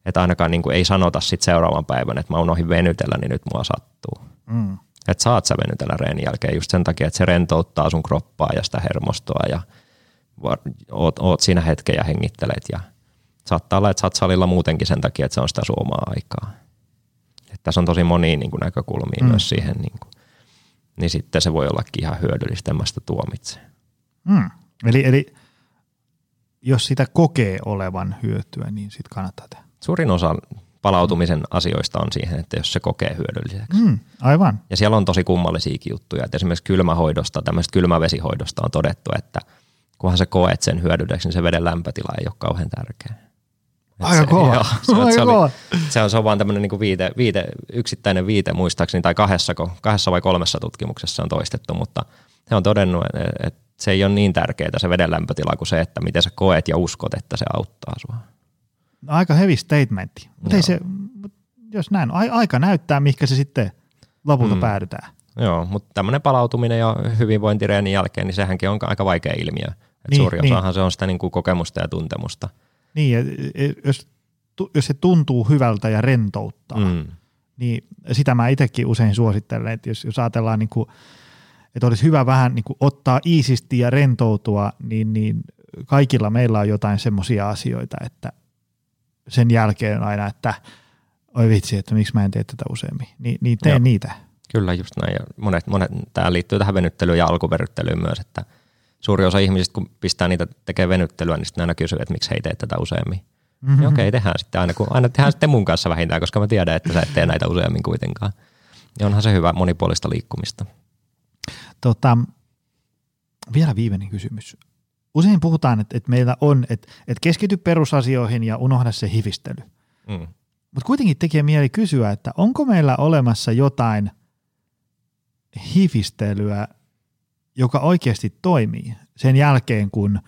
Että ainakaan niin kuin ei sanota sit seuraavan päivän, että mä unohdin venytellä, niin nyt mua sattuu. Mm. Että saat sä venytellä reenin jälkeen just sen takia, että se rentouttaa sun kroppaa ja sitä hermostoa ja oot, oot siinä hetken ja hengittelet ja saattaa olla, että sä oot salilla muutenkin sen takia, että se on sitä sun omaa aikaa. Että tässä on tosi monia niin kuin näkökulmia mm. myös siihen, niin, kuin, niin sitten se voi ollakin ihan hyödyllistä, en sitä tuomitse. Mm. Eli, eli jos sitä kokee olevan hyötyä, niin sitten kannattaa tehdä. Suurin osa palautumisen asioista on siihen, että jos se kokee hyödylliseksi. Mm, aivan. Ja siellä on tosi kummallisiakin juttuja. Että esimerkiksi kylmähoidosta, tämmöisestä kylmävesihoidosta on todettu, että kunhan se koet sen hyödylliseksi, niin se veden lämpötila ei ole kauhean tärkeä. Aika kova. Joo, se, Aika se, kova. se, on, se on vaan tämmöinen niin viite, viite, yksittäinen viite muistaakseni, tai kahdessa, kahdessa vai kolmessa tutkimuksessa on toistettu, mutta he on todennut, että, että se ei ole niin tärkeää se veden lämpötila kuin se, että miten sä koet ja uskot, että se auttaa sua. No, aika heavy statementti. Mutta ei se, jos näin, aika näyttää, mihinkä se sitten lopulta mm. päädytään. Joo, mutta tämmöinen palautuminen ja hyvinvointireenin jälkeen, niin sehän on aika vaikea ilmiö. Et niin, suuri osahan niin. se on sitä niin kuin kokemusta ja tuntemusta. Niin, jos, jos se tuntuu hyvältä ja rentouttaa, mm. niin sitä mä itsekin usein suosittelen, että jos, jos ajatellaan niin kuin, että olisi hyvä vähän niin kuin ottaa iisisti ja rentoutua, niin, niin kaikilla meillä on jotain semmoisia asioita, että sen jälkeen aina, että oi vitsi, että miksi mä en tee tätä useammin, Ni, niin teen Joo. niitä. Kyllä, just näin. Ja monet, monet, tämä liittyy tähän venyttelyyn ja alkuveryttelyyn myös, että – suuri osa ihmisistä, kun pistää niitä tekee venyttelyä, niin sitten aina kysyy, että miksi he ei tee tätä useammin. Mm-hmm. Niin okei, okay, tehdään sitten aina, kun aina tehdään sitten mun kanssa vähintään, koska mä tiedän, että sä et tee näitä useammin kuitenkaan. Ja onhan se hyvä monipuolista liikkumista. Tota, vielä viimeinen kysymys. Usein puhutaan, että, että meillä on, että, että keskity perusasioihin ja unohda se hivistely. Mm. Mutta kuitenkin tekee mieli kysyä, että onko meillä olemassa jotain hivistelyä, joka oikeasti toimii sen jälkeen, kun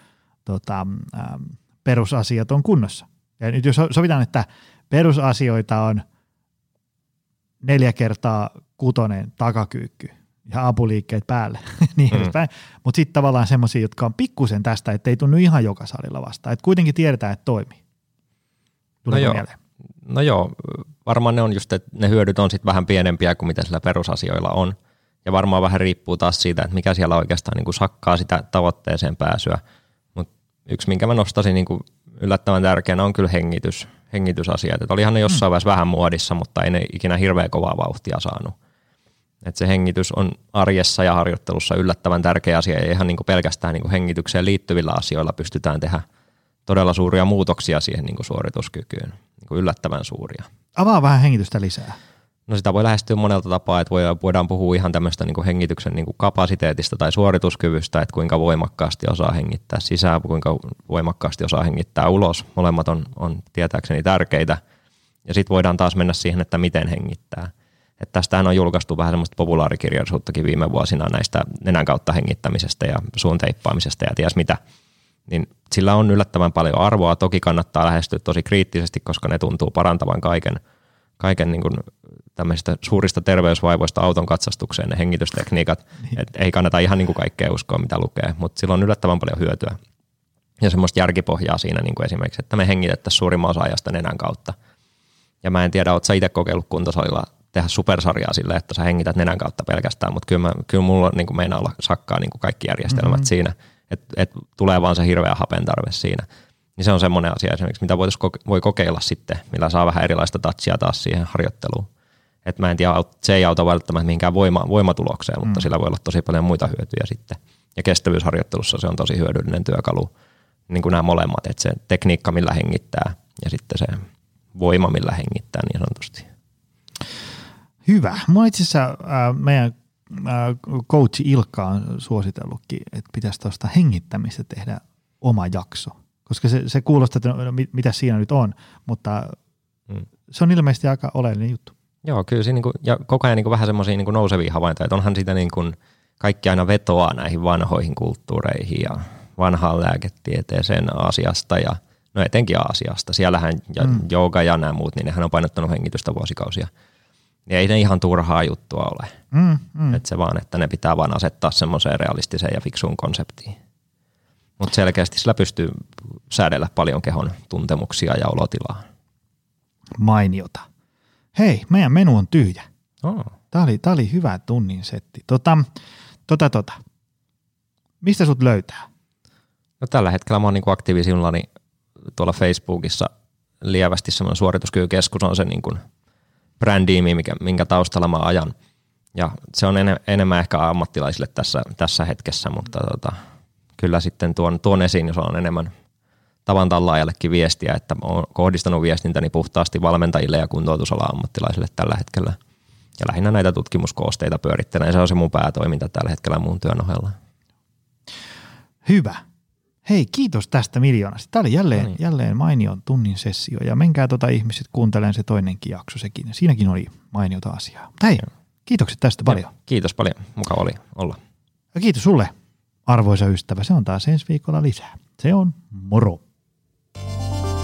tota, ähm, perusasiat on kunnossa. Ja nyt jos sovitaan, että perusasioita on neljä kertaa kutonen takakyykky ja apuliikkeet päälle, niin mm. Mutta sitten tavallaan semmoisia, jotka on pikkusen tästä, että ei tunnu ihan joka salilla vastaan. Että kuitenkin tiedetään, että toimii. no joo. no joo, varmaan ne on just, että ne hyödyt on sitten vähän pienempiä kuin mitä sillä perusasioilla on – ja varmaan vähän riippuu taas siitä, että mikä siellä oikeastaan niin kuin sakkaa sitä tavoitteeseen pääsyä. Mutta yksi, minkä mä nostasin niin kuin yllättävän tärkeänä on kyllä hengitys, hengitysasiat. Että olihan ne jossain mm. vaiheessa vähän muodissa, mutta ei ne ikinä hirveän kovaa vauhtia saanut. Et se hengitys on arjessa ja harjoittelussa yllättävän tärkeä asia, ja ihan niin kuin pelkästään niin kuin hengitykseen liittyvillä asioilla pystytään tehdä todella suuria muutoksia siihen niin kuin suorituskykyyn, niin kuin yllättävän suuria. Avaa vähän hengitystä lisää. No sitä voi lähestyä monelta tapaa, että voidaan puhua ihan tämmöistä niin hengityksen niin kapasiteetista tai suorituskyvystä, että kuinka voimakkaasti osaa hengittää sisään, kuinka voimakkaasti osaa hengittää ulos. Molemmat on, on tietääkseni tärkeitä. Ja sitten voidaan taas mennä siihen, että miten hengittää. Et tästähän on julkaistu vähän semmoista populaarikirjallisuuttakin viime vuosina näistä nenän kautta hengittämisestä ja suun teippaamisesta ja ties mitä. Niin sillä on yllättävän paljon arvoa. Toki kannattaa lähestyä tosi kriittisesti, koska ne tuntuu parantavan kaiken, kaiken niin kuin tämmöisistä suurista terveysvaivoista auton katsastukseen ne hengitystekniikat. Niin. Et ei kannata ihan niin kuin kaikkea uskoa, mitä lukee, mutta sillä on yllättävän paljon hyötyä. Ja semmoista järkipohjaa siinä niin kuin esimerkiksi, että me hengitettäisiin suurimman osa ajasta nenän kautta. Ja mä en tiedä, ootko sä itse kokeillut kuntosalilla tehdä supersarjaa sille, että sä hengität nenän kautta pelkästään, mutta kyllä, mä, kyllä mulla niin kuin meinaa olla sakkaa niin kuin kaikki järjestelmät mm-hmm. siinä, että et tulee vaan se hirveä hapen tarve siinä. Niin se on semmoinen asia esimerkiksi, mitä voi kokeilla sitten, millä saa vähän erilaista touchia taas siihen harjoitteluun. Et mä en tiedä, se ei auta välttämättä mihinkään voima, voimatulokseen, mutta mm. sillä voi olla tosi paljon muita hyötyjä sitten. Ja kestävyysharjoittelussa se on tosi hyödyllinen työkalu, niin kuin nämä molemmat, että se tekniikka, millä hengittää ja sitten se voima, millä hengittää niin sanotusti. Hyvä. Mua itse asiassa äh, meidän äh, coach Ilkka on suositellutkin, että pitäisi tuosta hengittämistä tehdä oma jakso. Koska se, se kuulostaa, että no, mitä siinä nyt on, mutta mm. se on ilmeisesti aika oleellinen juttu. Joo, kyllä siinä niin kuin, ja koko ajan niin kuin vähän semmoisia niin nousevia havaintoja, että onhan sitä niin kuin, kaikki aina vetoaa näihin vanhoihin kulttuureihin ja vanhaan lääketieteeseen asiasta ja no etenkin Aasiasta. Siellähän ja mm. jooga ja nämä muut, niin nehän on painottanut hengitystä vuosikausia. Ja ei ne ihan turhaa juttua ole. Mm, mm. Et se vaan, että ne pitää vaan asettaa semmoiseen realistiseen ja fiksuun konseptiin. Mutta selkeästi sillä pystyy säädellä paljon kehon tuntemuksia ja olotilaa. Mainiota. Hei, meidän menu on tyhjä. Oh. Tämä oli, oli hyvä tunnin setti. Tota, tota, tota. Mistä sut löytää? No tällä hetkellä mä oon niin aktiivisimmillani tuolla Facebookissa lievästi semmoinen suorituskykykeskus on se niin kuin brändiimi, mikä, minkä taustalla mä ajan. Ja se on en, enemmän ehkä ammattilaisille tässä, tässä hetkessä, mutta tota, kyllä sitten tuon, tuon esiin, jos on enemmän tavan tallaajallekin viestiä, että olen kohdistanut viestintäni puhtaasti valmentajille ja kuntoutusala ammattilaisille tällä hetkellä. Ja lähinnä näitä tutkimuskoosteita pyörittelen. Se on se mun päätoiminta tällä hetkellä mun työn ohella. Hyvä. Hei, kiitos tästä miljoonasta. Tämä oli jälleen, no niin. jälleen mainion tunnin sessio ja menkää tota ihmiset kuuntelemaan se toinenkin jakso sekin. Siinäkin oli mainiota asiaa. hei, kiitokset tästä paljon. Ja, kiitos paljon. Mukava oli olla. Ja kiitos sulle, arvoisa ystävä. Se on taas ensi viikolla lisää. Se on moro.